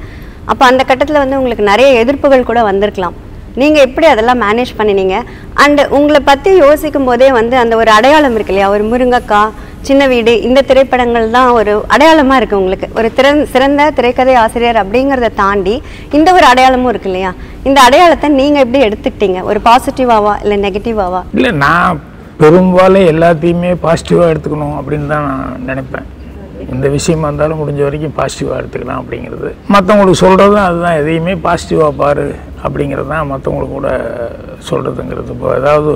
அப்போ அந்த கட்டத்தில் வந்து உங்களுக்கு நிறைய எதிர்ப்புகள் கூட வந்திருக்கலாம். நீங்கள் எப்படி அதெல்லாம் மேனேஜ் பண்ணினீங்க? அண்ட் உங்களை பற்றி யோசிக்கும் போதே வந்து அந்த ஒரு அடையாளம் இருக்கு இல்லையா? ஒரு முருங்கக்காய் சின்ன வீடு இந்த திரைப்படங்கள் தான் ஒரு அடையாளமாக இருக்குது உங்களுக்கு. ஒரு திறன் சிறந்த திரைக்கதை ஆசிரியர் அப்படிங்கிறத தாண்டி இந்த ஒரு அடையாளமும் இருக்கு இல்லையா? இந்த அடையாளத்தை நீங்கள் எப்படி எடுத்துக்கிட்டீங்க? ஒரு பாசிட்டிவாவா இல்லை நெகட்டிவாவா இல்லை நான் பெரும்பாலும் எல்லாத்தையுமே பாசிட்டிவாக எடுத்துக்கணும் அப்படின்னு தான் நான் நினைப்பேன். இந்த விஷயமா இருந்தாலும் முடிஞ்ச வரைக்கும் பாசிட்டிவாக எடுத்துக்கலாம் அப்படிங்கிறது. மற்றவங்களுக்கு சொல்கிறதும் அதுதான். எதையுமே பாசிட்டிவாக பாரு அப்படிங்கிறது தான் மற்றவங்களுக்கு கூட சொல்கிறதுங்கிறது இப்போ ஏதாவது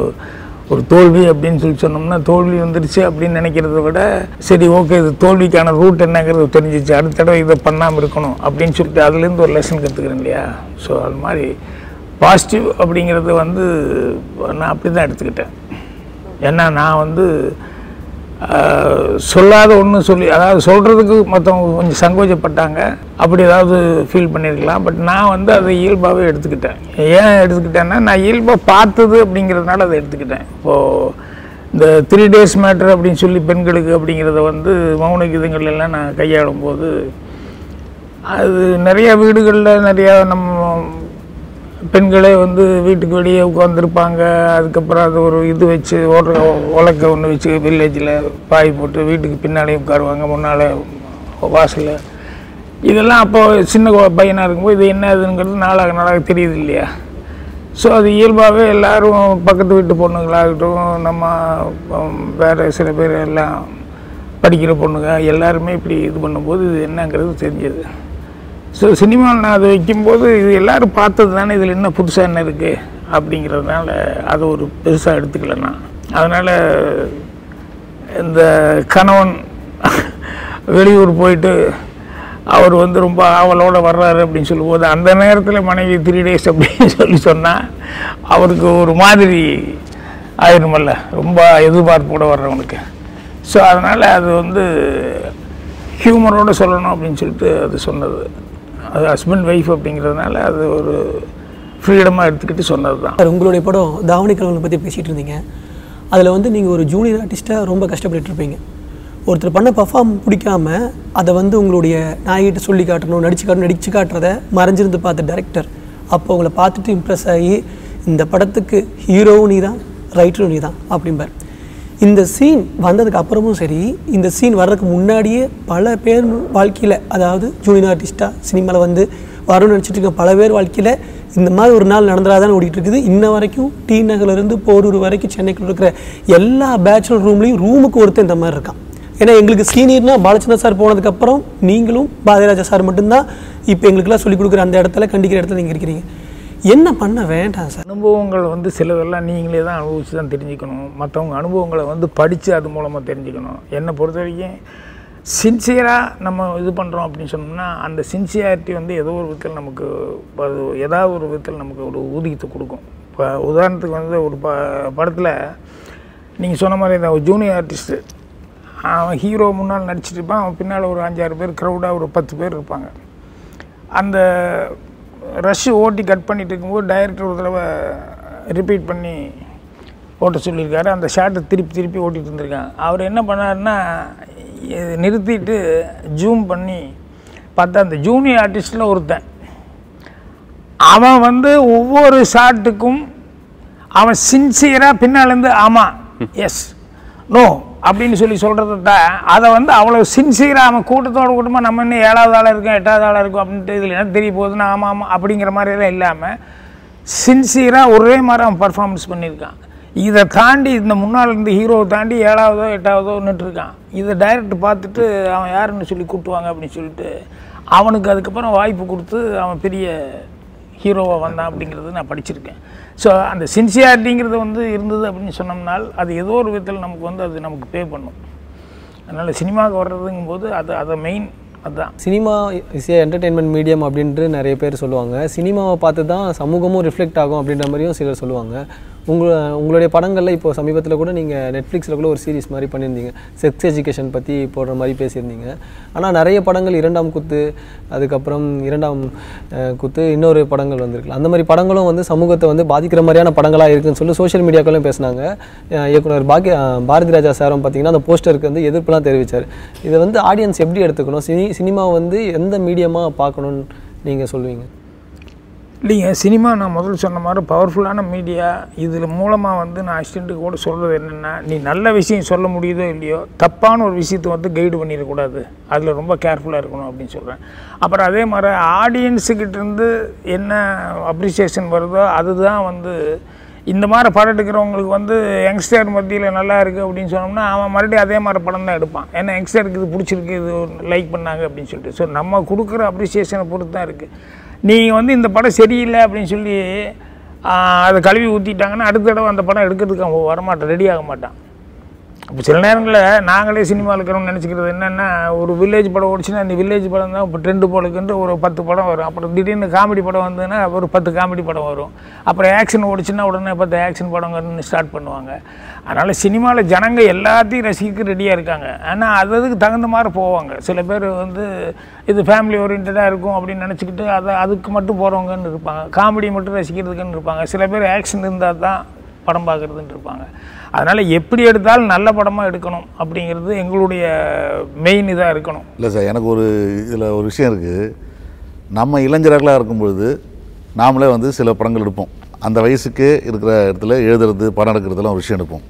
ஒரு தோல்வி அப்படின்னு சொல்லி சொன்னோம்னா தோல்வி வந்துருச்சு அப்படின்னு நினைக்கிறத விட சரி ஓகே இது தோல்விக்கான ரூட் என்னங்கிறது தெரிஞ்சிச்சு. அடுத்த தடவை இதை பண்ணாமல் இருக்கணும் அப்படின்னு சொல்லிட்டு அதுலேருந்து ஒரு லெசன் கற்றுக்கிறேன் இல்லையா? ஸோ அது மாதிரி பாசிட்டிவ் அப்படிங்கிறது வந்து நான் அப்படி தான் எடுத்துக்கிட்டேன். ஏன்னா நான் வந்து சொல்லாத ஒன்று சொல்லி அதாவது சொல்கிறதுக்கு மற்றவங்க கொஞ்சம் சங்கோச்சப்பட்டாங்க அப்படி ஏதாவது ஃபீல் பண்ணியிருக்கலாம் பட் நான் வந்து அதை இயல்பாகவே எடுத்துக்கிட்டேன். ஏன் எடுத்துக்கிட்டேன்னா நான் இயல்பாக பார்த்தது அப்படிங்கிறதுனால அதை எடுத்துக்கிட்டேன். இப்போது இந்த த்ரீ டேஸ் மேட்ரு அப்படின்னு சொல்லி பெண்களுக்கு அப்படிங்கிறத வந்து மௌன கீதங்கள் எல்லாம் நான் கையாளும் போது அது நிறையா வீடுகளில் நிறையா நம்ம பெண்களே வந்து வீட்டுக்கு வெளியே உட்காந்துருப்பாங்க அதுக்கப்புறம் அது ஒரு இது வச்சு ஓடுற உலக்க ஒன்று வச்சு வில்லேஜில் பாய் போட்டு வீட்டுக்கு பின்னாலே உட்காருவாங்க முன்னால் வாசலில். இதெல்லாம் அப்போ சின்ன பையனாக இருக்கும்போது இது என்ன இதுங்கிறது நாளாக நாளாக தெரியுது இல்லையா? ஸோ அது இயல்பாகவே எல்லாரும் பக்கத்து வீட்டு பொண்ணுங்களாகட்டும் நம்ம வேறு சில பேர் எல்லாம் படிக்கிற பொண்ணுங்க எல்லாருமே இப்படி இது பண்ணும்போது இது என்னங்கிறது தெரிஞ்சது. ஸோ சினிமாவில் நான் அதை வைக்கும்போது இது எல்லோரும் பார்த்தது தானே இதில் என்ன புதுசாக என்ன இருக்குது அப்படிங்கிறதுனால அதை ஒரு பெருசாக எடுத்துக்கல நான். அதனால் இந்த கணவன் வெளியூர் போயிட்டு அவர் வந்து ரொம்ப ஆவலோடு வர்றாரு அப்படின்னு சொல்லும்போது அந்த நேரத்தில் மனைவி த்ரீ டேஸ் அப்படின்னு சொல்லி சொன்னால் அவருக்கு ஒரு மாதிரி ஆயிருமல்ல. ரொம்ப எதிர்பார்ப்போடு வர்றவனுக்கு ஸோ அதனால் அது வந்து ஹியூமரோடு சொல்லணும் அப்படின்னு சொல்லிட்டு அது சொன்னது. அது ஹஸ்பண்ட் ஒய்ஃப் அப்படிங்கிறதுனால அது ஒரு ஃப்ரீடமாக எடுத்துக்கிட்டு சொன்னது தான் சார் உங்களுடைய படம் தாவணி கலவங்களை பற்றி பேசிகிட்டு இருந்தீங்க. அதில் வந்து நீங்கள் ஒரு ஜூனியர் ஆர்டிஸ்ட்டாக ரொம்ப கஷ்டப்பட்டுட்டு இருப்பீங்க. ஒருத்தர் பண்ண பர்ஃபார்ம் பிடிக்காம அதை வந்து உங்களுடைய நாய்கிட்ட சொல்லி காட்டணும் நடிச்சு காட்டணும் நடிச்சு காட்டுறத மறைஞ்சிருந்து பார்த்த டேரக்டர் அப்போ உங்களை பார்த்துட்டு இம்ப்ரெஸ் ஆகி இந்த படத்துக்கு ஹீரோவும் நீ தான் ரைட்டரும் நீ தான் அப்படிம்பார். இந்த சீன் வந்ததுக்கு அப்புறமும் சரி இந்த சீன் வர்றதுக்கு முன்னாடியே பல பேர் வாழ்க்கையில் அதாவது ஜூனியர் ஆர்டிஸ்ட்டாக சினிமாவில் வந்து வரணும்னு நினச்சிட்டு இருக்க பல பேர் வாழ்க்கையில் இந்த மாதிரி ஒரு நாள் நடந்ததாதான் ஓடிட்டு இருக்குது. இன்ன வரைக்கும் டி நகர்லேருந்து போரூர் வரைக்கும் சென்னைக்குள்ள இருக்கிற எல்லா பேச்சுலர் ரூம்லேயும் ரூமுக்கு ஒருத்தன் இந்த மாதிரி இருக்கான். ஏன்னா எங்களுக்கு சீனியர்னா பாலச்சந்திர சார் போனதுக்கப்புறம் நீங்களும் பாரதிராஜா சார் மட்டும்தான் இப்போ எங்களுக்கெல்லாம் சொல்லிக் கொடுக்குற அந்த இடத்துல கண்டிக்கிற இடத்துல நீங்கள் இருக்கிறீங்க. என்ன பண்ண வேண்டாம் சார்? அனுபவங்கள் வந்து சிலதெல்லாம் நீங்களே தான் அனுபவிச்சு தான் தெரிஞ்சுக்கணும். மற்றவங்க அனுபவங்களை வந்து படித்து அது மூலமாக தெரிஞ்சுக்கணும். என்னை பொறுத்த வரைக்கும் சின்சியராக நம்ம இது பண்ணுறோம் அப்படின்னு சொன்னோம்னா அந்த சின்சியாரிட்டி வந்து ஏதோ ஒரு விதத்தில் நமக்கு அது ஏதாவது ஒரு விதத்தில் நமக்கு ஒரு ஊதியத்தை கொடுக்கும். இப்போ உதாரணத்துக்கு வந்து ஒரு ப படத்தில் நீங்கள் சொன்ன மாதிரி இந்த ஜூனியர் ஆர்டிஸ்ட்டு அவன் ஹீரோ முன்னால் நடிச்சிட்டு இருப்பான். அவன் பின்னால் ஒரு அஞ்சாறு பேர் க்ரௌடாக ஒரு பத்து பேர் இருப்பாங்க. அந்த ரஷ்ஷு ஓட்டி கட் பண்ணிட்டு இருக்கும்போது டைரக்டர் ஒரு தடவை ரிப்பீட் பண்ணி ஓட்ட சொல்லியிருக்காரு. அந்த ஷார்ட்டை திருப்பி திருப்பி ஓட்டிகிட்டு இருந்திருக்காங்க. அவர் என்ன பண்ணாருன்னா நிறுத்திட்டு ஜூம் பண்ணி பார்த்தா அந்த ஜூனியர் ஆர்டிஸ்டில் ஒருத்தன். அவன் வந்து ஒவ்வொரு ஷாட்டுக்கும் அவன் சின்சியராக பின்னாலேருந்து ஆமாம் எஸ் நோ அப்படின்னு சொல்லி சொல்கிறத தான் அதை வந்து அவ்வளோ சின்சியராக அவன் கூட்டத்தோட கூட்டமாக நம்ம இன்னும் ஏழாவது ஆளாக இருக்கும் எட்டாவது ஆளாக இருக்கும் அப்படின்ட்டு இதில் என்ன தெரிய போகுதுன்னா ஆமாம் ஆமாம் அப்படிங்கிற மாதிரிலாம் இல்லாமல் சின்சியராக ஒரே மாதிரி அவன் பர்ஃபார்மன்ஸ் பண்ணியிருக்கான். இதை தாண்டி இந்த முன்னால் இருந்த ஹீரோவை தாண்டி ஏழாவதோ எட்டாவதோ நின்றுருக்கான் இருக்கான். இதை டைரக்ட் பார்த்துட்டு அவன் யாருன்னு சொல்லி கூட்டுவாங்க அப்படின்னு சொல்லிட்டு அவனுக்கு அதுக்கப்புறம் வாய்ப்பு கொடுத்து அவன் பெரிய ஹீரோவாக வந்தான் அப்படிங்கிறது நான் படிச்சிருக்கேன். ஸோ அந்த சின்சியாரிட்டிங்கிறது வந்து இருந்தது அப்படின்னு சொன்னோம்னால் அது ஏதோ ஒரு விதத்தில் நமக்கு வந்து அது நமக்கு பே பண்ணும். அதனால் சினிமாவுக்கு வர்றதுங்கும் போது அது அதை மெயின் அதுதான். Cinema is a entertainment medium அப்படின்ட்டு நிறைய பேர் சொல்லுவாங்க. சினிமாவை பார்த்து தான் சமூகமும் ரிஃப்ளெக்ட் ஆகும் அப்படின்ற மாதிரியும் சிலர் சொல்லுவாங்க. உங்கள் உங்களுடைய படங்களில் இப்போ சமீபத்தில் கூட நீங்கள் நெட்ஃப்ளிக்ஸில் கூட ஒரு சீரிஸ் மாதிரி பண்ணியிருந்தீங்க. செக்ஸ் எஜுகேஷன் பற்றி போடுற மாதிரி பேசியிருந்தீங்க. ஆனால் நிறைய படங்கள் இரண்டாம் குத்து அதுக்கப்புறம் இரண்டாம் குத்து இன்னொரு படங்கள் வந்திருக்குல்ல அந்த மாதிரி படங்களும் வந்து சமூகத்தை வந்து பாதிக்கிற மாதிரியான படங்களாக இருக்குன்னு சொல்லி சோஷியல் மீடியாக்களும் பேசினாங்க. இயக்குனர் பாக்கிய பாரதி ராஜா சாரும் பார்த்தீங்கன்னா அந்த போஸ்டருக்கு வந்து எதிர்ப்புலாம் தெரிவித்தார் இதை வந்து ஆடியன்ஸ் எப்படி எடுத்துக்கணும்? சினி சினிமா வந்து எந்த மீடியமாக பார்க்கணும்னு நீங்கள் சொல்லுவீங்க? இல்லைங்க சினிமா நான் முதல்ல சொன்ன மாதிரி பவர்ஃபுல்லான மீடியா இதில் மூலமாக வந்து நான் அசிஸ்டண்ட்டுக்கு கூட சொல்கிறது என்னென்னா நீ நல்ல விஷயம் சொல்ல முடியுதோ இல்லையோ தப்பான ஒரு விஷயத்தை வந்து கைடு பண்ணிடக்கூடாது. அதில் ரொம்ப கேர்ஃபுல்லாக இருக்கணும் அப்படின்னு சொல்கிறேன் அப்புறம் அதே மாதிரி ஆடியன்ஸுக்கிட்டேருந்து என்ன அப்ரிசியேஷன் வருதோ அதுதான் வந்து இந்த மாதிரி படம் எடுக்கிறவங்களுக்கு வந்து யங்ஸ்டர் மத்தியில் நல்லா இருக்குது அப்படின்னு சொன்னோம்னா அவன் மறுபடியும் அதே மாதிரி படம் தான் எடுப்பான். ஏன்னா யங்ஸ்டருக்கு இது பிடிச்சிருக்கு இது லைக் பண்ணாங்க அப்படின்னு சொல்லிட்டு. ஸோ நம்ம கொடுக்குற அப்ரிசியேஷனை பொறுத்து தான் இருக்குது நீங்கள் வந்து இந்த படம் சரியில்லை அப்படின்னு சொல்லி அதை கழுவி ஊற்றிட்டாங்கன்னா அடுத்த தடவை அந்த படம் எடுக்கிறதுக்கு அவன் வரமாட்டான் ரெடி ஆக மாட்டான். இப்போ சில நேரங்களில் நாங்களே சினிமாவில் இருக்கிறோம்னு நினச்சிக்கிறது என்னென்னா ஒரு வில்லேஜ் படம் ஓடிச்சுன்னா அந்த வில்லேஜ் படம் தான் இப்போ ட்ரெண்டு போலுக்குன்ட்டு ஒரு பத்து படம் வரும். அப்புறம் திடீர்னு காமெடி படம் வந்ததுன்னா ஒரு பத்து காமெடி படம் வரும். அப்புறம் ஆக்ஷன் ஓடிச்சுன்னா உடனே பத்து ஆக்ஷன் படம் ஸ்டார்ட் பண்ணுவாங்க. அதனால் சினிமாவில் ஜனங்கள் எல்லாத்தையும் ரசிக்க ரெடியாக இருக்காங்க. ஆனால் அது அதுக்கு தகுந்த மாதிரி போவாங்க. சில பேர் வந்து இது ஃபேமிலி ஓரியன்டாக இருக்கும் அப்படின்னு நினச்சிக்கிட்டு அதை அதுக்கு மட்டும் போகிறவங்கன்னு இருப்பாங்க. காமெடி மட்டும் ரசிக்கிறதுக்குன்னு இருப்பாங்க. சில பேர் ஆக்ஷன் இருந்தால் தான் படம் பார்க்குறதுன்னு இருப்பாங்க. அதனால் எப்படி எடுத்தாலும் நல்ல படமாக எடுக்கணும் அப்படிங்கிறது எங்களுடைய மெயின் இதாக இருக்கணும். இல்லை சார் எனக்கு ஒரு இதில் ஒரு விஷயம் இருக்குது நம்ம இளைஞர்களாக இருக்கும் பொழுது நாமளே வந்து சில படங்கள் எடுப்போம். அந்த வயசுக்கு இருக்கிற இடத்துல எழுதுறது படம் எடுக்கிறதுலாம் ஒரு விஷயம் எடுப்போம்.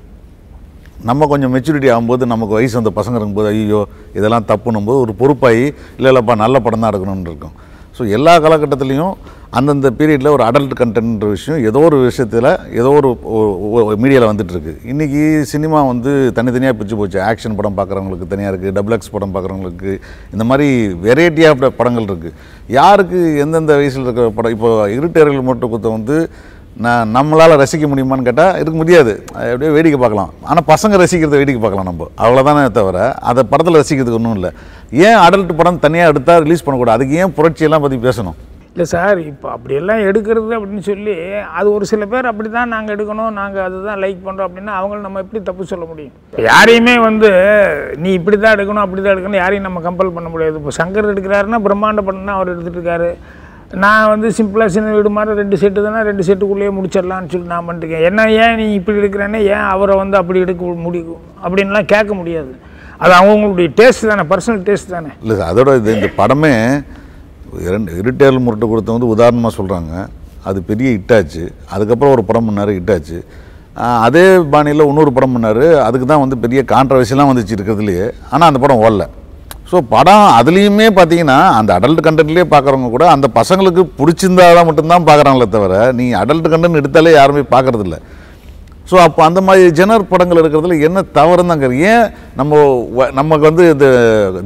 நம்ம கொஞ்சம் மெச்சூரிட்டி ஆகும்போது நமக்கு வயசு அந்த பசங்க இருக்கும்போது ஐயோ இதெல்லாம் தப்புன்னும் போது ஒரு பொறுப்பாகி இல்லை இல்லைப்பா நல்ல படம் தான் எடுக்கணும்னு இருக்கும். ஸோ எல்லா காலகட்டத்துலேயும் அந்தந்த பீரியடில் ஒரு அடல்ட் கண்டென்ட்ன்ற விஷயம் ஏதோ ஒரு விஷயத்தில் ஏதோ ஒரு மீடியாவில் வந்துட்டுருக்கு. இன்றைக்கி சினிமா வந்து தனித்தனியாக பிச்சு போச்சு. ஆக்ஷன் படம் பார்க்குறவங்களுக்கு தனியாக இருக்குது டபுள் எக்ஸ் படம் பார்க்குறவங்களுக்கு இந்த மாதிரி வெரைட்டி ஆஃப் படங்கள் இருக்குது யாருக்கு எந்தெந்த வயசில் இருக்கிற படம் இப்போ இருட்டர்கள் மட்டும் குத்த வந்து நான் நம்மளால் ரசிக்க முடியுமான்னு கேட்டால் இருக்க முடியாது. அது அப்படியே வேடிக்கை பார்க்கலாம். ஆனால் பசங்க ரசிக்கிறத வேடிக்கை பார்க்கலாம் நம்ம. அவ்வளோதானே தவிர அதை படத்தில் ரசிக்கிறதுக்கு ஒன்றும் இல்லை. ஏன் அடல்ட் படம் தனியாக எடுத்தால் ரிலீஸ் பண்ணக்கூடாது? அதுக்கு ஏன் புரட்சியெல்லாம் பற்றி பேசணும்? இல்லை சார் இப்போ அப்படியெல்லாம் எடுக்கிறது அப்படின்னு சொல்லி அது ஒரு சில பேர் அப்படி தான் நாங்கள் எடுக்கணும் நாங்கள் அதுதான் லைக் பண்ணுறோம் அப்படின்னா அவங்கள நம்ம எப்படி தப்பு சொல்ல முடியும்? யாரையுமே வந்து நீ இப்படி தான் எடுக்கணும் அப்படி தான் எடுக்கணும் யாரையும் நம்ம கம்பல் பண்ண முடியாது. இப்போ சங்கர் எடுக்கிறாருன்னா பிரம்மாண்ட படம் தான் அவர் எடுத்துகிட்டு இருக்காரு. நான் வந்து சிம்பிளாக சின்ன வீடு மாதிரி ரெண்டு செட்டு தானே ரெண்டு செட்டுக்குள்ளேயே முடிச்சிடலான்னு சொல்லி நான் பண்ணிருக்கேன் என்ன ஏன் நீ இப்படி எடுக்கிறேன்னு ஏன் அவரை வந்து அப்படி எடுக்க முடியும் அப்படின்லாம் கேட்க முடியாது. அது அவங்களுடைய டேஸ்ட் தானே பர்சனல் டேஸ்ட் தானே. இல்லை அதோட இது இந்த படமே இரண்டு இருட்டேல் முரட்டு கொடுத்த வந்து உதாரணமாக சொல்கிறாங்க அது பெரிய ஹிட்டாச்சு அதுக்கப்புறம் ஒரு படம் பண்ணார் ஹிட்டாச்சு அதே பாணியில் இன்னொரு படம் பண்ணார். அதுக்கு தான் வந்து பெரிய கான்ட்ரவர்சிலாம் வந்துச்சு இருக்கிறதுலையே. ஆனால் அந்த படம் ஓடல. ஸோ படம் அதுலேயுமே பார்த்தீங்கன்னா அந்த அடல்ட் கண்டென்ட்லேயே பார்க்குறவங்க கூட அந்த பசங்களுக்கு பிடிச்சிருந்தாதான் மட்டும்தான் பார்க்குறாங்களே தவிர நீ அடல்ட் கண்டென்ட் எடுத்தாலே யாருமே பார்க்கறதில்ல ஸோ அப்போ அந்த மாதிரி ஜெனர் படங்கள் இருக்கிறதுல என்ன தவறுன்னு தான் கேக்குறேன். ஏன் நம்ம வ- நமக்கு வந்து இந்த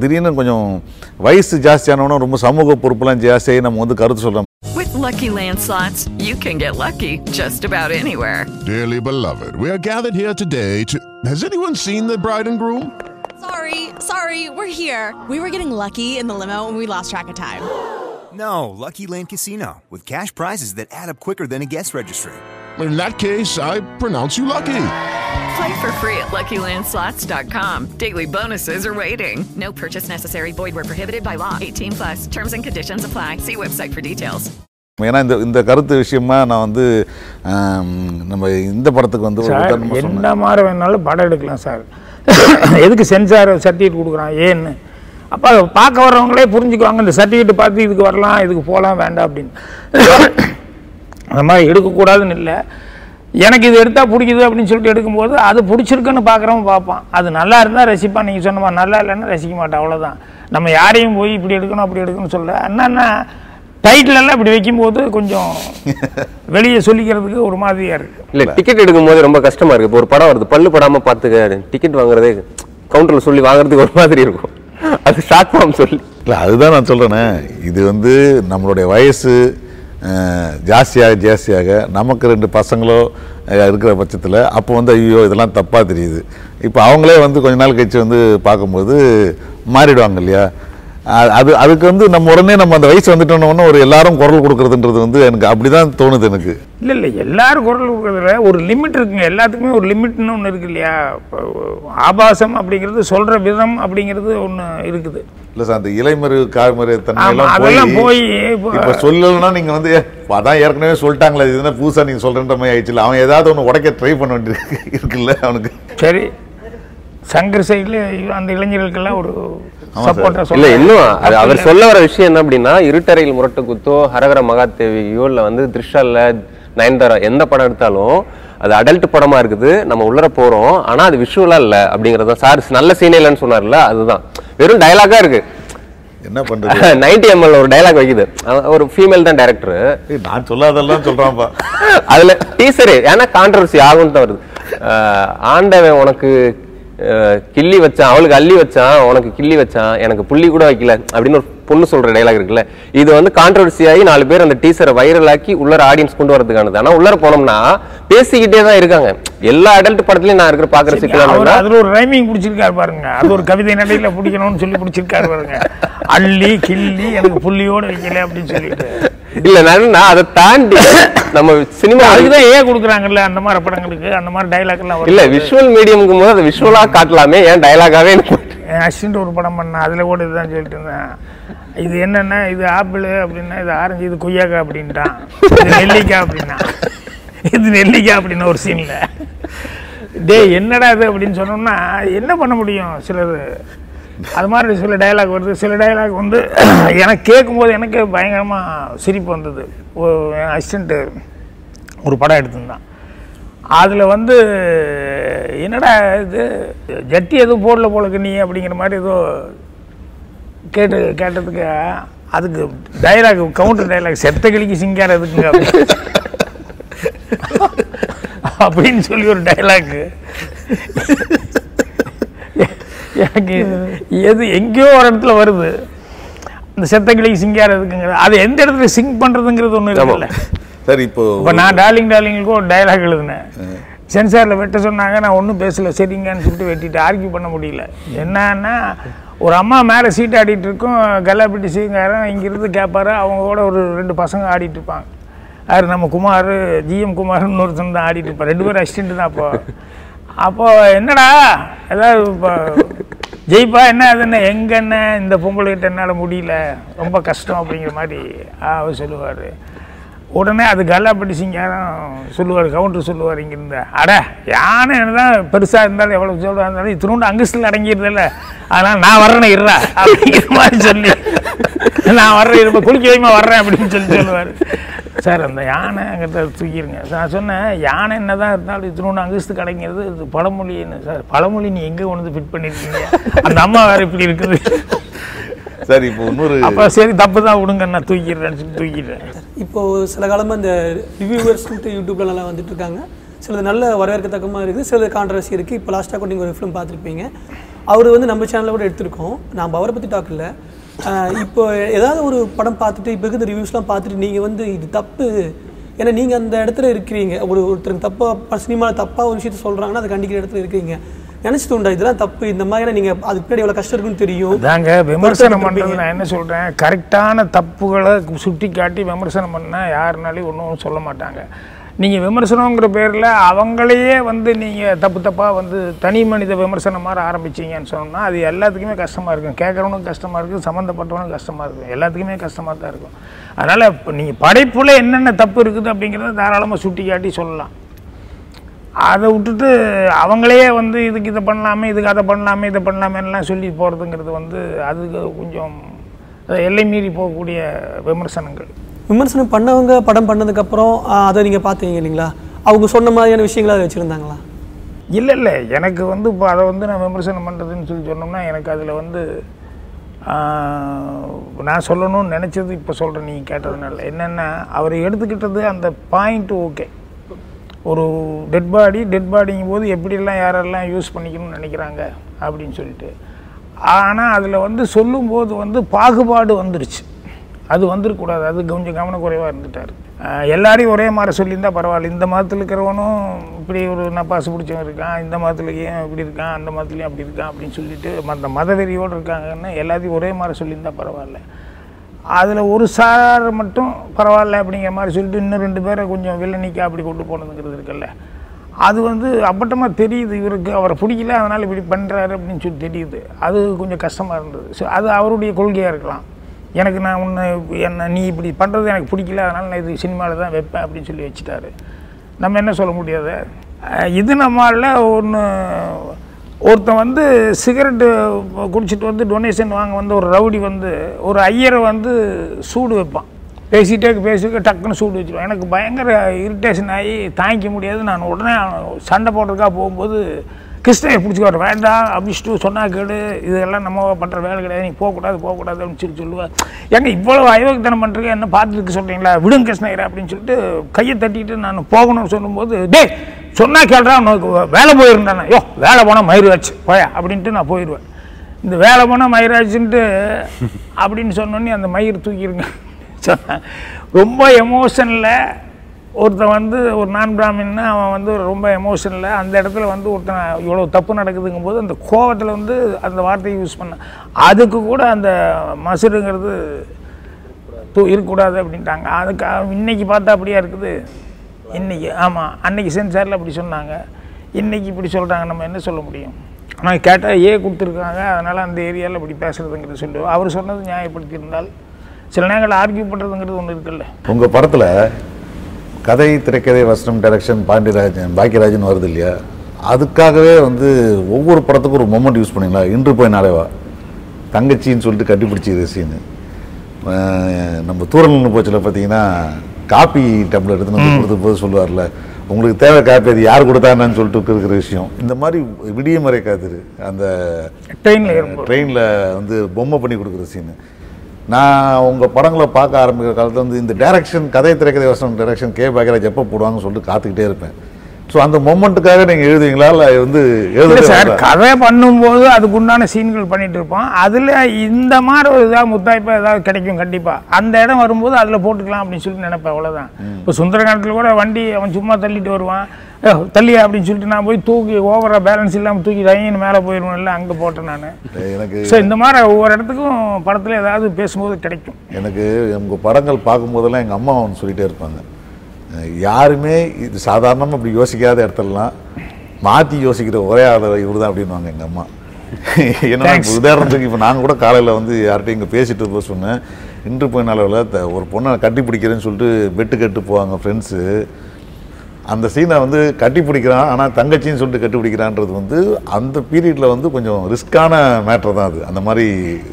திடீர்னு கொஞ்சம் வயசு ஜாஸ்தியானவனும் ரொம்ப சமூக பொறுப்பெல்லாம் ஜாஸ்தியாகி நம்ம வந்து கருத்து சொல்கிறோம் With Lucky Land slots, you can get lucky just about anywhere. Dearly beloved, we are gathered here today to. Has anyone seen the bride and groom? Sorry, sorry, we're here. We were getting lucky in the limo and we lost track of time. No, Lucky Land Casino, with cash prizes that add up quicker than a guest registry. In that case, I pronounce you lucky. Play for free at LuckyLandSlots.com. Daily bonuses are waiting. No purchase necessary. Void where prohibited by law. 18 plus. Terms and conditions apply. See website for details. ஏன்னா இந்த இந்த கருத்து விஷயமா நான் வந்து நம்ம இந்த படத்துக்கு வந்து என்ன மாதிரி வேணாலும் படம் எடுக்கலாம் சார் எதுக்கு சென்சார் சர்டிஃபிகேட் கொடுக்குறான்? ஏன்னு? அப்போ அதை பார்க்க வர்றவங்களே புரிஞ்சுக்குவாங்க இந்த சர்டிஃபிகேட் பார்த்து இதுக்கு வரலாம் இதுக்கு போகலாம் வேண்டாம் அப்படின்னு. அந்த மாதிரி எடுக்கக்கூடாதுன்னு இல்லை. எனக்கு இது எடுத்தால் பிடிக்குது அப்படின்னு சொல்லிட்டு எடுக்கும்போது அது பிடிச்சிருக்குன்னு பார்க்குறவன் பார்ப்பான். அது நல்லா இருந்தால் ரசிப்பான். நீங்கள் சொன்னமா நல்லா இல்லைன்னா ரசிக்க மாட்டேன். அவ்வளோதான் நம்ம யாரையும் போய் இப்படி எடுக்கணும் அப்படி எடுக்கணும்னு சொல்ல என்னன்னா டைட்டில் எல்லாம் இப்படி வைக்கும்போது கொஞ்சம் வெளியே சொல்லிக்கிறதுக்கு ஒரு மாதிரியாக இருக்குது இல்ல டிக்கெட் எடுக்கும்போது ரொம்ப கஷ்டமா இருக்கு. இப்போ ஒரு படம் வருது பல்லு படாம பாத்துக்க டிக்கெட் வாங்குறதே கவுண்டர்ல சொல்லி வாங்குறதுக்கு ஒரு மாதிரி இருக்கும். அது ஷார்ட் ஃபார்ம் சொல்லி. இல்லை அதுதான் நான் சொல்கிறேனே இது வந்து நம்மளுடைய வயசு ஜாஸ்தியாக ஜாஸ்தியாக நமக்கு ரெண்டு பசங்களோ இருக்கிற பட்சத்தில் அப்போ வந்து ஐயோ இதெல்லாம் தப்பாக தெரியுது. இப்போ அவங்களே வந்து கொஞ்ச நாள் கழிச்சு வந்து பார்க்கும்போது மாறிடுவாங்க இல்லையா? அது அதுக்கு வந்து நம்ம உடனே நம்ம அந்த வயசு வந்துட்டோன்னு ஒரு எல்லாரும் குரல் கொடுக்குறதுன்றது வந்து எனக்கு அப்படி தான் தோணுது எனக்கு. இல்லை இல்லை எல்லாரும் குரல் கொடுக்குறதுல ஒரு லிமிட் இருக்குங்க. எல்லாத்துக்குமே ஒரு லிமிட்னு ஒன்று இருக்கு இல்லையா? ஆபாசம் அப்படிங்கிறது சொல்கிற விதம் அப்படிங்கிறது ஒன்று இருக்குது. இல்லை சார் அந்த இலைமறு காய்மறு தன்மை ஆமா, எல்லாம் அதெல்லாம் போய் இப்போ- சொல்லலைன்னா நீங்க வந்து "ஏ, அதான் ஏற்கனவே சொல்லிட்டாங்களே இது என்ன புதுசா நீங்க சொல்றன்ற மாதிரி ஆயிடுச்சுல. அவன் ஏதாவது ஒன்று உடைக்க ட்ரை பண்ண வேண்டியிருக்கு இருக்குல்ல அவனுக்கு. சரி. சங்கர் சைடில் அந்த இளைஞர்களுக்கெல்லாம் ஒரு. சப்போர்ட்டாக இல்ல இன்னும் அது அவர் சொல்ல வர விஷயம் என்ன அப்படின்னா இருட்டறையில் முரட்டு குத்தோ ஹரஹர மகாதேவியோ இல்ல வந்து த்ரிஷால நயன்தாரா எந்த படம் எடுத்தாலும் அது அடல்ட் படமா இருக்குது நம்ம உள்ளர போறோம் ஆனா அது விஷுவலா இல்ல அப்படிங்கறது சார் நல்ல சீனே இல்லைன்னு சொன்னார்ல அதுதான். வெறும் டயலாகா இருக்கு. என்ன பண்றது? நைன்டி எம்எல் ஒரு டயலாக் வைக்குது. ஒரு ஃபீமேல் தான் டேரக்டர் நான் சொல்லாதெல்லாம் சொல்றான்ப்பா அதுல டீசரு ஏன்னா கான்ட்ரவர்சி ஆகும் தான் வருது. ஆண்டவன் உனக்கு கிள்ளி வச்சான் அவளுக்கு அள்ளி வச்சான் உனக்கு கிள்ளி வச்சான் எனக்கு புள்ளி கூட வைக்கல அப்படின்னு ஒரு பொண்ணு சொல்ற டைலாக் இருக்குல்ல? இது வந்து கான்ட்ரவர்சி ஆகி நாலு பேர் அந்த டீசரை வைரல் ஆக்கி உள்ளர ஆடியன்ஸ் கொண்டு வரதுக்கானது ஆனா உள்ளர போனோம்னா பேசிக்கிட்டே தான் இருக்காங்க. எல்லா அடல்ட் படத்துலயும் நான் இருக்கிற பாக்குற அவர் சிக்கலாம் அதில் ஒரு ரைமிங் பிடிச்சிருக்காரு பாருங்க. அது ஒரு கவிதை நடையில் பிடிக்கணும்னு சொல்லி பிடிச்சிருக்காரு பாருங்க. அள்ளி கிள்ளி எனக்கு புள்ளியோட வைக்கல அப்படின்னு சொல்லிட்டு. இல்ல நான் அதை தாண்டி நம்ம சினிமா அதுக்குதான் ஏன் கொடுக்குறாங்கல்ல அந்த மாதிரி படங்களுக்கு அந்த மாதிரி டைலாக் எல்லாம் இல்ல. விஷுவல் மீடியமுக்கும் போது அதை விஷுவலா காட்டலாமே. ஏன் டயலாகாவே எனக்கு என் ஒரு படம் பண்ணேன். அதில் கூட இதுதான் சொல்லிட்டு இருந்தேன். இது என்னென்ன இது ஆப்பிள் அப்படின்னா இது ஆரஞ்சு இது கொய்யாக்காய் அப்படின்ட்டான். இது நெல்லிக்காய் அப்படின்னா. இது நெல்லிக்காய் அப்படின்னு ஒரு சீனில் டேய் என்னடா இது அப்படின்னு சொன்னோம்னா என்ன பண்ண முடியும் சிலது? அது மாதிரி சில டயலாக் வருது. சில டயலாக் வந்து எனக்கு கேட்கும்போது எனக்கு பயங்கரமாக சிரிப்பு வந்தது. ஓ- என் அசிஸ்டண்ட்டு ஒரு படம் எடுத்திருந்தான். அதில் வந்து என்னடா இது ஜட்டி எதுவும் போடல போலக்கு நீ அப்படிங்கிற மாதிரி ஏதோ கேட்டு கேட்டதுக்கு அதுக்கு டைலாக் கவுண்டர் டைலாக் செத்த கிளிக்கு சிங்கார எதுக்குங்க அப்படின்னு சொல்லி ஒரு டைலாக் எனக்கு எது எங்கேயோ ஒரு இடத்துல வருது. இந்த செத்த கிளிக்கு சிங்கார எதுக்குங்க? அது எந்த இடத்துல சிங் பண்றதுங்கிறது ஒண்ணு இருக்குல்ல சரி இப்போ இப்போ நான் டார்லிங் டார்லிங்களுக்கு ஒரு டைலாக் எழுதினேன். சென்சாரில் வெட்ட சொன்னாங்க நான் ஒன்றும் பேசல சரிங்கன்னு சொல்லிட்டு வெட்டிட்டு ஆர்கியூ பண்ண முடியல. என்னன்னா ஒரு அம்மா மேலே சீட் ஆடிட்டு இருக்கும் கல்லாப்பிட்டி சீங்காரன் இங்கிருந்து கேட்பாரு அவங்க கூட ஒரு ரெண்டு பசங்க ஆடிட்டு இருப்பாங்க. யார்? நம்ம குமார் ஜிஎம் குமார் இன்னொருத்தன் தான் ஆடிட்டு இருப்பான் ரெண்டு பேரும் அசிஸ்டண்ட் தான் அப்போ. அப்போ என்னடா? ஏதாவது இப்போ ஜெயிப்பா? என்ன அதுன்னு எங்க என்ன இந்த பொம்பளைகிட்ட என்னால் முடியல. ரொம்ப கஷ்டம் அப்படிங்கிற மாதிரி அவர் சொல்லுவார். உடனே அது கல்லாப்பட்டி சிங்காரம் சொல்லுவார் கவுண்டர் சொல்லுவார் இங்கிருந்த. அட யானை தான் பெருசாக இருந்தாலும் எவ்வளோ சொல்லுவா இருந்தாலும் இத்தினோண்டு அங்கஸ்டில் அடங்கிடுதில்ல அதனால் நான் வர்றேன்னு இருறா அப்படிங்கிற மாதிரி சொல்லி. நான் வர்றேன் இருப்ப குளிக்க வைமா வர்றேன் அப்படின்னு சொல்லி சொல்லுவார். சார் அந்த யானை அங்கிட்ட தூக்கிடுங்க நான் சொன்னேன் யானை என்ன தான் இருந்தாலும் இத்தினோண்டு அங்கஸ்து அடங்கிறது இது பழமொழின்னு. சார் பழமொழி நீ எங்கே கொண்டு வந்து ஃபிட் பண்ணியிருக்கீங்க அந்த அம்மா வேறு இப்படி இருக்குது. சரி இப்போ இன்னொரு அப்போ சரி தப்பு தான் விடுங்க நான் தூக்கிடுறேன்னு சொல்லி தூக்கிடுறேன். இப்போ சில காலமாக இந்த ரிவ்யூவர்ஸ்ட்டு யூடியூப்ல நல்லா வந்துட்டு இருக்காங்க. சிலது நல்ல வரவேற்கத்தக்கமாக இருக்குது சிலது கான்ட்ரவர்சி இருக்குது. இப்போ லாஸ்ட்டாக கூட நீங்கள் ஒரு ஃபிலிம் பார்த்துருப்பீங்க. அவர் வந்து நம்ம சேனலில் கூட எடுத்திருக்கோம். நாம் அவரை பற்றி டாக் இல்லை. இப்போ ஏதாவது ஒரு படம் பார்த்துட்டு இப்போ இருக்கிற ரிவ்யூஸ்லாம் பார்த்துட்டு நீங்கள் வந்து இது தப்பு. ஏன்னா நீங்கள் அந்த இடத்துல இருக்கிறீங்க. ஒரு ஒருத்தருக்கு தப்பாக சினிமாவில் தப்பாக ஒரு விஷயத்த சொல்கிறாங்கன்னா அதை கண்டிக்கிற இடத்துல இருக்கீங்க நினச்சி தோண்டா இதெல்லாம் தப்பு இந்த மாதிரி நீங்கள் அதுக்கு பின்னாடி எவ்வளோ கஷ்டம் இருக்குன்னு தெரியும். தாங்க விமர்சனம் பண்ணுறது நான் என்ன சொல்கிறேன் கரெக்டான தப்புகளை சுட்டி காட்டி விமர்சனம் பண்ணால் யாருனாலையும் ஒன்றும் சொல்ல மாட்டாங்க. நீங்கள் விமர்சனங்கிற பேரில் அவங்களையே வந்து நீங்கள் தப்பு தப்பாக வந்து தனி மனித விமர்சனம் மாதிரி ஆரம்பிச்சீங்கன்னு சொன்னோம்னா அது எல்லாத்துக்குமே கஷ்டமாக இருக்கும். கேட்குறவனுக்கும் கஷ்டமாக இருக்கும் சம்மந்தப்பட்டவனுக்கும் கஷ்டமாக இருக்கும். எல்லாத்துக்குமே கஷ்டமாக தான் இருக்கும். அதனால் இப்போ நீங்கள் படைப்பில் என்னென்ன தப்பு இருக்குது அப்படிங்கிறத தாராளமாக சுட்டி காட்டி சொல்லலாம். அதை விட்டுட்டு அவங்களே வந்து இதுக்கு இதை பண்ணலாமே இதுக்கு அதை பண்ணலாமே இதை பண்ணலாமேலாம் சொல்லி போகிறதுங்கிறது வந்து அதுக்கு கொஞ்சம் எல்லை மீறி போகக்கூடிய விமர்சனங்கள். விமர்சனம் பண்ணவங்க படம் பண்ணதுக்கப்புறம் அதை நீங்கள் பார்த்தீங்க இல்லைங்களா? அவங்க சொன்ன மாதிரியான விஷயங்களை அதை வச்சுருந்தாங்களா? இல்லை இல்லை. எனக்கு வந்து இப்போ அதை வந்து நான் விமர்சனம் பண்ணுறதுன்னு சொல்லி சொன்னோம்னா எனக்கு அதில் வந்து நான் சொல்லணும்னு நினச்சது இப்போ சொல்கிறேன் நீங்கள் கேட்டதுனால. என்னென்னா அவர் எடுத்துக்கிட்டது அந்த பாயிண்ட் ஓகே ஒரு டெட் பாடி டெட் பாடிங்கும் போது எப்படியெல்லாம் யாரெல்லாம் யூஸ் பண்ணிக்கணும்னு நினைக்கிறாங்க அப்படின்னு சொல்லிட்டு. ஆனால் அதில் வந்து சொல்லும்போது வந்து பாகுபாடு வந்துருச்சு. அது வந்துருக்கூடாது அது கொஞ்சம் கவனக்குறைவாக இருந்துட்டார். எல்லாரையும் ஒரே மாதிரி சொல்லியிருந்தா பரவாயில்ல. இந்த மதத்தில் இருக்கிறவனும் இப்படி ஒரு நப்பாசு பிடிச்சவன் இருக்கான் இந்த மதத்துலேயும் இப்படி இருக்கான் அந்த மதத்துலேயும் அப்படி இருக்கான் அப்படின்னு சொல்லிட்டு அந்த மதவெறியோடு இருக்காங்கன்னு எல்லாத்தையும் ஒரே மாதிரி சொல்லியிருந்தால் பரவாயில்ல. அதில் ஒரு சார் மட்டும் பரவாயில்ல அப்படிங்கிற மாதிரி சொல்லிட்டு இன்னும் ரெண்டு பேரை கொஞ்சம் வில்லனிக்கா அப்படி கொண்டு போனதுங்கிறது இருக்குல்ல. அது வந்து அப்பட்டமாக தெரியுது இவருக்கு. அவரை பிடிக்கல அதனால் இப்படி பண்ணுறாரு அப்படின்னு சொல்லி தெரியுது. அது கொஞ்சம் கஷ்டமாக இருந்தது. ஸோ அது அவருடைய கொள்கையாக இருக்கலாம். எனக்கு நான் உன்னை என்ன நீ இப்படி பண்ணுறது எனக்கு பிடிக்கல அதனால் நான் இது சினிமாவில் தான் வைப்பேன் அப்படின்னு சொல்லி வச்சுட்டாரு. நம்ம என்ன சொல்ல முடியாது? இது நம்மளால் ஒன்று ஒருத்தன் வந்து சிகரெட்டு குடிச்சிட்டு வந்து டொனேஷன் வாங்க வந்து ஒரு ரவுடி வந்து ஒரு ஐயரை வந்து சூடு வைப்பான். பேசிகிட்டே பேசிட்டு டக்குன்னு சூடு வச்சுருவான். எனக்கு பயங்கர இரிட்டேஷன் ஆகி தாங்கிக்க முடியாது. நான் உடனே சண்டை போடுறதுக்காக போகும்போது கிருஷ்ணனை பிடிச்சிக்காரு வேண்டாம் அப்படின்ட்டு சொன்னா கேடு இதெல்லாம் நம்ம பண்ணுற வேலை கிடையாது. நீ போகக்கூடாது போகக்கூடாது அப்படின்னு சொல்லி சொல்லுவேன் எங்கே இவ்வளோ அயோக்கியத்தனம் பண்ணுறீங்க என்ன பார்த்துருக்கு சொல்கிறீங்களா விடுங்க கிருஷ்ணகிரி அப்படின்னு சொல்லிட்டு கையை தட்டிட்டு நான் போகணும்னு சொல்லும்போது டேய் சொன்னால் கேள்றா உனக்கு வேலை போயிருந்தானே. யோ வேலை போனால் மயிராச்சு வச்சு போயா அப்படின்ட்டு நான் போயிடுவேன். இந்த வேலை போனால் மயிராச்சுன்ட்டு அப்படின்னு சொன்னோன்னே அந்த மயிர் தூக்கிடுங்க. சொன்னேன் ரொம்ப எமோஷனில் ஒருத்தன் வந்து ஒரு நான் பிராமின்னா அவன் வந்து ரொம்ப எமோஷனில் அந்த இடத்துல வந்து ஒருத்தன் இவ்வளோ தப்பு நடக்குதுங்கும் போது அந்த கோவத்தில் வந்து அந்த வார்த்தையை யூஸ் பண்ண. அதுக்கு கூட அந்த மசுருங்கிறது தூ இருக்கக்கூடாது அப்படின்ட்டாங்க. அதுக்கு இன்னைக்கு பார்த்தா அப்படியா இருக்குது? இன்றைக்கி ஆமாம் அன்னைக்கு சென்சாரில் அப்படி சொன்னாங்க. இன்னைக்கு இப்படி சொல்கிறாங்க நம்ம என்ன சொல்ல முடியும்? ஆனால் கேட்டால் ஏ கொடுத்துருக்காங்க. அதனால் அந்த ஏரியாவில் இப்படி பேசுகிறதுங்கிறது சொல்லுவோம் அவர் சொன்னது நியாயப்படுத்தியிருந்தால் சில நேரங்கள் ஆர்கியூ பண்ணுறதுங்கிறது ஒன்று இருக்குல்ல. உங்கள் படத்தில் கதை திரைக்கதை வசனம் டைரக்ஷன் பாண்டியராஜன் பாக்கியராஜன் வருது இல்லையா? அதுக்காகவே வந்து ஒவ்வொரு படத்துக்கும் ஒரு மொமெண்ட் யூஸ் பண்ணீங்களா இன்று போய் நாளைவா தங்கச்சின்னு சொல்லிட்டு கட்டிப்பிடிச்சி சீனு நம்ம தூரல் போச்சில் பார்த்தீங்கன்னா காப்பி டம்ளர் வந்து கொடுத்த போது சொல்லுவார்ல உங்களுக்கு தேவை காப்பி அது யார் கொடுத்தாங்கன்னு சொல்லிட்டு இருக்கிற விஷயம். இந்த மாதிரி விடியமறை காத்திரு. அந்த ட்ரெயினில் ட்ரெயினில் வந்து பொம்மை பண்ணி கொடுக்குற சீனு நான் உங்கள் படங்களை பார்க்க ஆரம்பிக்கிற காலத்தில் வந்து இந்த டைரக்ஷன் கதை திரைக்கதை வசனம் டேரக்ஷன் கே பாக்யராஜ் எப்போ போடுவாங்கன்னு சொல்லிட்டு காத்துக்கிட்டே இருப்பேன். ஸோ அந்த மொமெண்ட்டுக்காக நீங்கள் எழுதுவீங்களா? இல்லை வந்து இல்லை எழுத சார் கதை பண்ணும்போது அதுக்கு உண்டான சீன்கள் பண்ணிட்டு இருப்போம் அதில் இந்த மாதிரி ஒரு இதாக முத்தாய்ப்பாக ஏதாவது கிடைக்கும் கண்டிப்பாக அந்த இடம் வரும்போது அதில் போட்டுக்கலாம் அப்படின்னு சொல்லிட்டு நினைப்பேன் அவ்வளோதான் இப்போ சுந்தரகாண்டத்தில் கூட வண்டி அவன் சும்மா தள்ளிட்டு வருவான். "ஏ, தள்ளியா அப்படின்னு சொல்லிட்டு நான் போய் தூக்கி ஓவராக பேலன்ஸ் இல்லாமல் தூக்கி தையன்னு மேலே போயிடுவேன் இல்லை அங்கே போட்டேன் நான். எனக்கு ஸோ இந்த மாதிரி ஒவ்வொரு இடத்துக்கும் படத்தில் ஏதாவது பேசும்போது கிடைக்கும். எனக்கு உங்கள் படங்கள் பார்க்கும்போதெல்லாம் எங்கள் அம்மா ஒன்று சொல்லிகிட்டே இருப்பாங்க. யாருமே இது சாதாரணமாக இப்படி யோசிக்காத இடத்துலலாம் மாற்றி யோசிக்கிற ஒரே ஆள் இவர் தான் அப்படின்வாங்க எங்கள் அம்மா ஏன்னா. இப்போ உதாரணத்துக்கு இப்போ நான் கூட காலையில் வந்து யார்கிட்டையும் இங்கே பேசிட்டு போக சொன்னேன். இன்று போய் அளவில் த- ஒரு பொண்ணை கட்டி பிடிக்கிறேன்னு சொல்லிட்டு பெட்டு கட்டு போவாங்க ஃப்ரெண்ட்ஸு அந்த சீனை வந்து கட்டி பிடிக்கிறான். ஆனால் தங்கச்சின்னு சொல்லிட்டு கட்டி பிடிக்கிறான்றது வந்து அந்த பீரியடில் வந்து கொஞ்சம் ரிஸ்க்கான மேட்டர் தான் அது. அந்த மாதிரி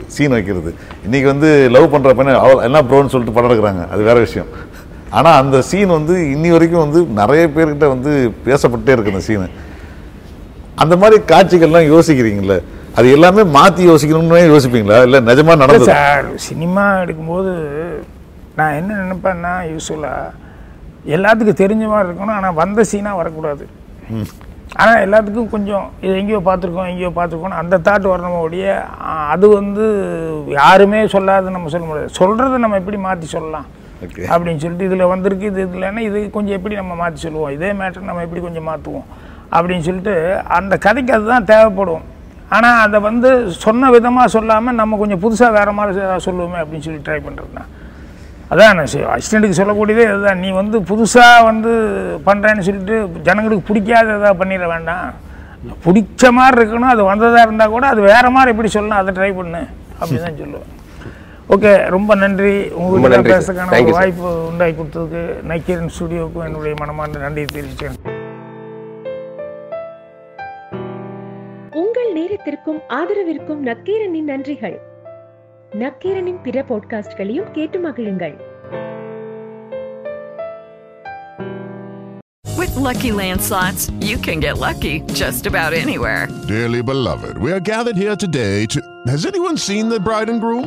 சீன் வைக்கிறது. இன்றைக்கி வந்து லவ் பண்ணுற பையனை அவள் என்ன ப்ரோன்னு சொல்லிட்டு படம் எடுக்கிறாங்க. அது வேற விஷயம். ஆனால் அந்த சீன் வந்து இன்னி வரைக்கும் வந்து நிறைய பேர்கிட்ட வந்து பேசப்பட்டே இருக்கு அந்த சீனு அந்த மாதிரி காட்சிகள்லாம் யோசிக்கிறீங்களே? அது எல்லாமே மாற்றி யோசிக்கணும்னு யோசிப்பீங்களா? இல்லை நிஜமாக நடந்தது? சார் சினிமா எடுக்கும்போது நான் என்ன நினைப்பேன்னா யூஸ்வலாக எல்லாத்துக்கும் தெரிஞ்ச மாதிரி இருக்கணும். ஆனால் வந்த சீனாக வரக்கூடாது. ஆனால் எல்லாத்துக்கும் கொஞ்சம் இது எங்கேயோ பார்த்துருக்கோம் எங்கேயோ பார்த்துருக்கோம் அந்த தாட் வரணும் ஒழிய அது வந்து யாருமே சொல்லாத நம்ம சொல்ல முடியாது. சொல்கிறத நம்ம எப்படி மாற்றி சொல்லலாம். அப்படின்னு சொல்லிட்டு இதில் வந்திருக்கு இது இல்லைன்னா இது கொஞ்சம் எப்படி நம்ம மாற்றி சொல்லுவோம்? இதே மேட்டர் நம்ம எப்படி கொஞ்சம் மாற்றுவோம் அப்படின்னு சொல்லிட்டு அந்த கதைக்கு அதுதான் தேவைப்படும். ஆனால் அதை வந்து சொன்ன விதமாக சொல்லாமல் நம்ம கொஞ்சம் புதுசாக வேறு மாதிரி சொல்லுவோமே அப்படின்னு சொல்லி ட்ரை பண்ணுறதுனா அதான் நான் அசிஸ்டண்ட்டுக்கு சொல்லக்கூடியதே அதுதான் நீ வந்து புதுசாக வந்து பண்ணுறேன்னு சொல்லிட்டு ஜனங்களுக்கு பிடிக்காத எதாவது பண்ணிட வேண்டாம். பிடிச்ச மாதிரி இருக்கணும். அது வந்ததாக இருந்தால் கூட அது வேறு மாதிரி எப்படி சொல்லலாம் அதை ட்ரை பண்ணு. அப்படின்னு தான் சொல்லுவேன். ஓகே ரொம்ப நன்றி சார். பேசுறதுக்கான ஒரு. வாய்ப்பு உண்டாக்கி கொடுத்ததுக்கு நக்கீரன் ஸ்டுடியோவுக்கும் என்னுடைய மனமார்ந்த நன்றி தெரிவித்தேன் உங்கள் நேரத்திற்கும் ஆதரவிற்கும் நக்கீரனின் நன்றிகள் நக்கீரனின் பிற பாட்காஸ்ட்களையும் கேட்டு மகிழுங்கள் With Lucky Land slots, you can get lucky just about anywhere. Dearly beloved, we are gathered here today to. Has anyone seen the bride and groom?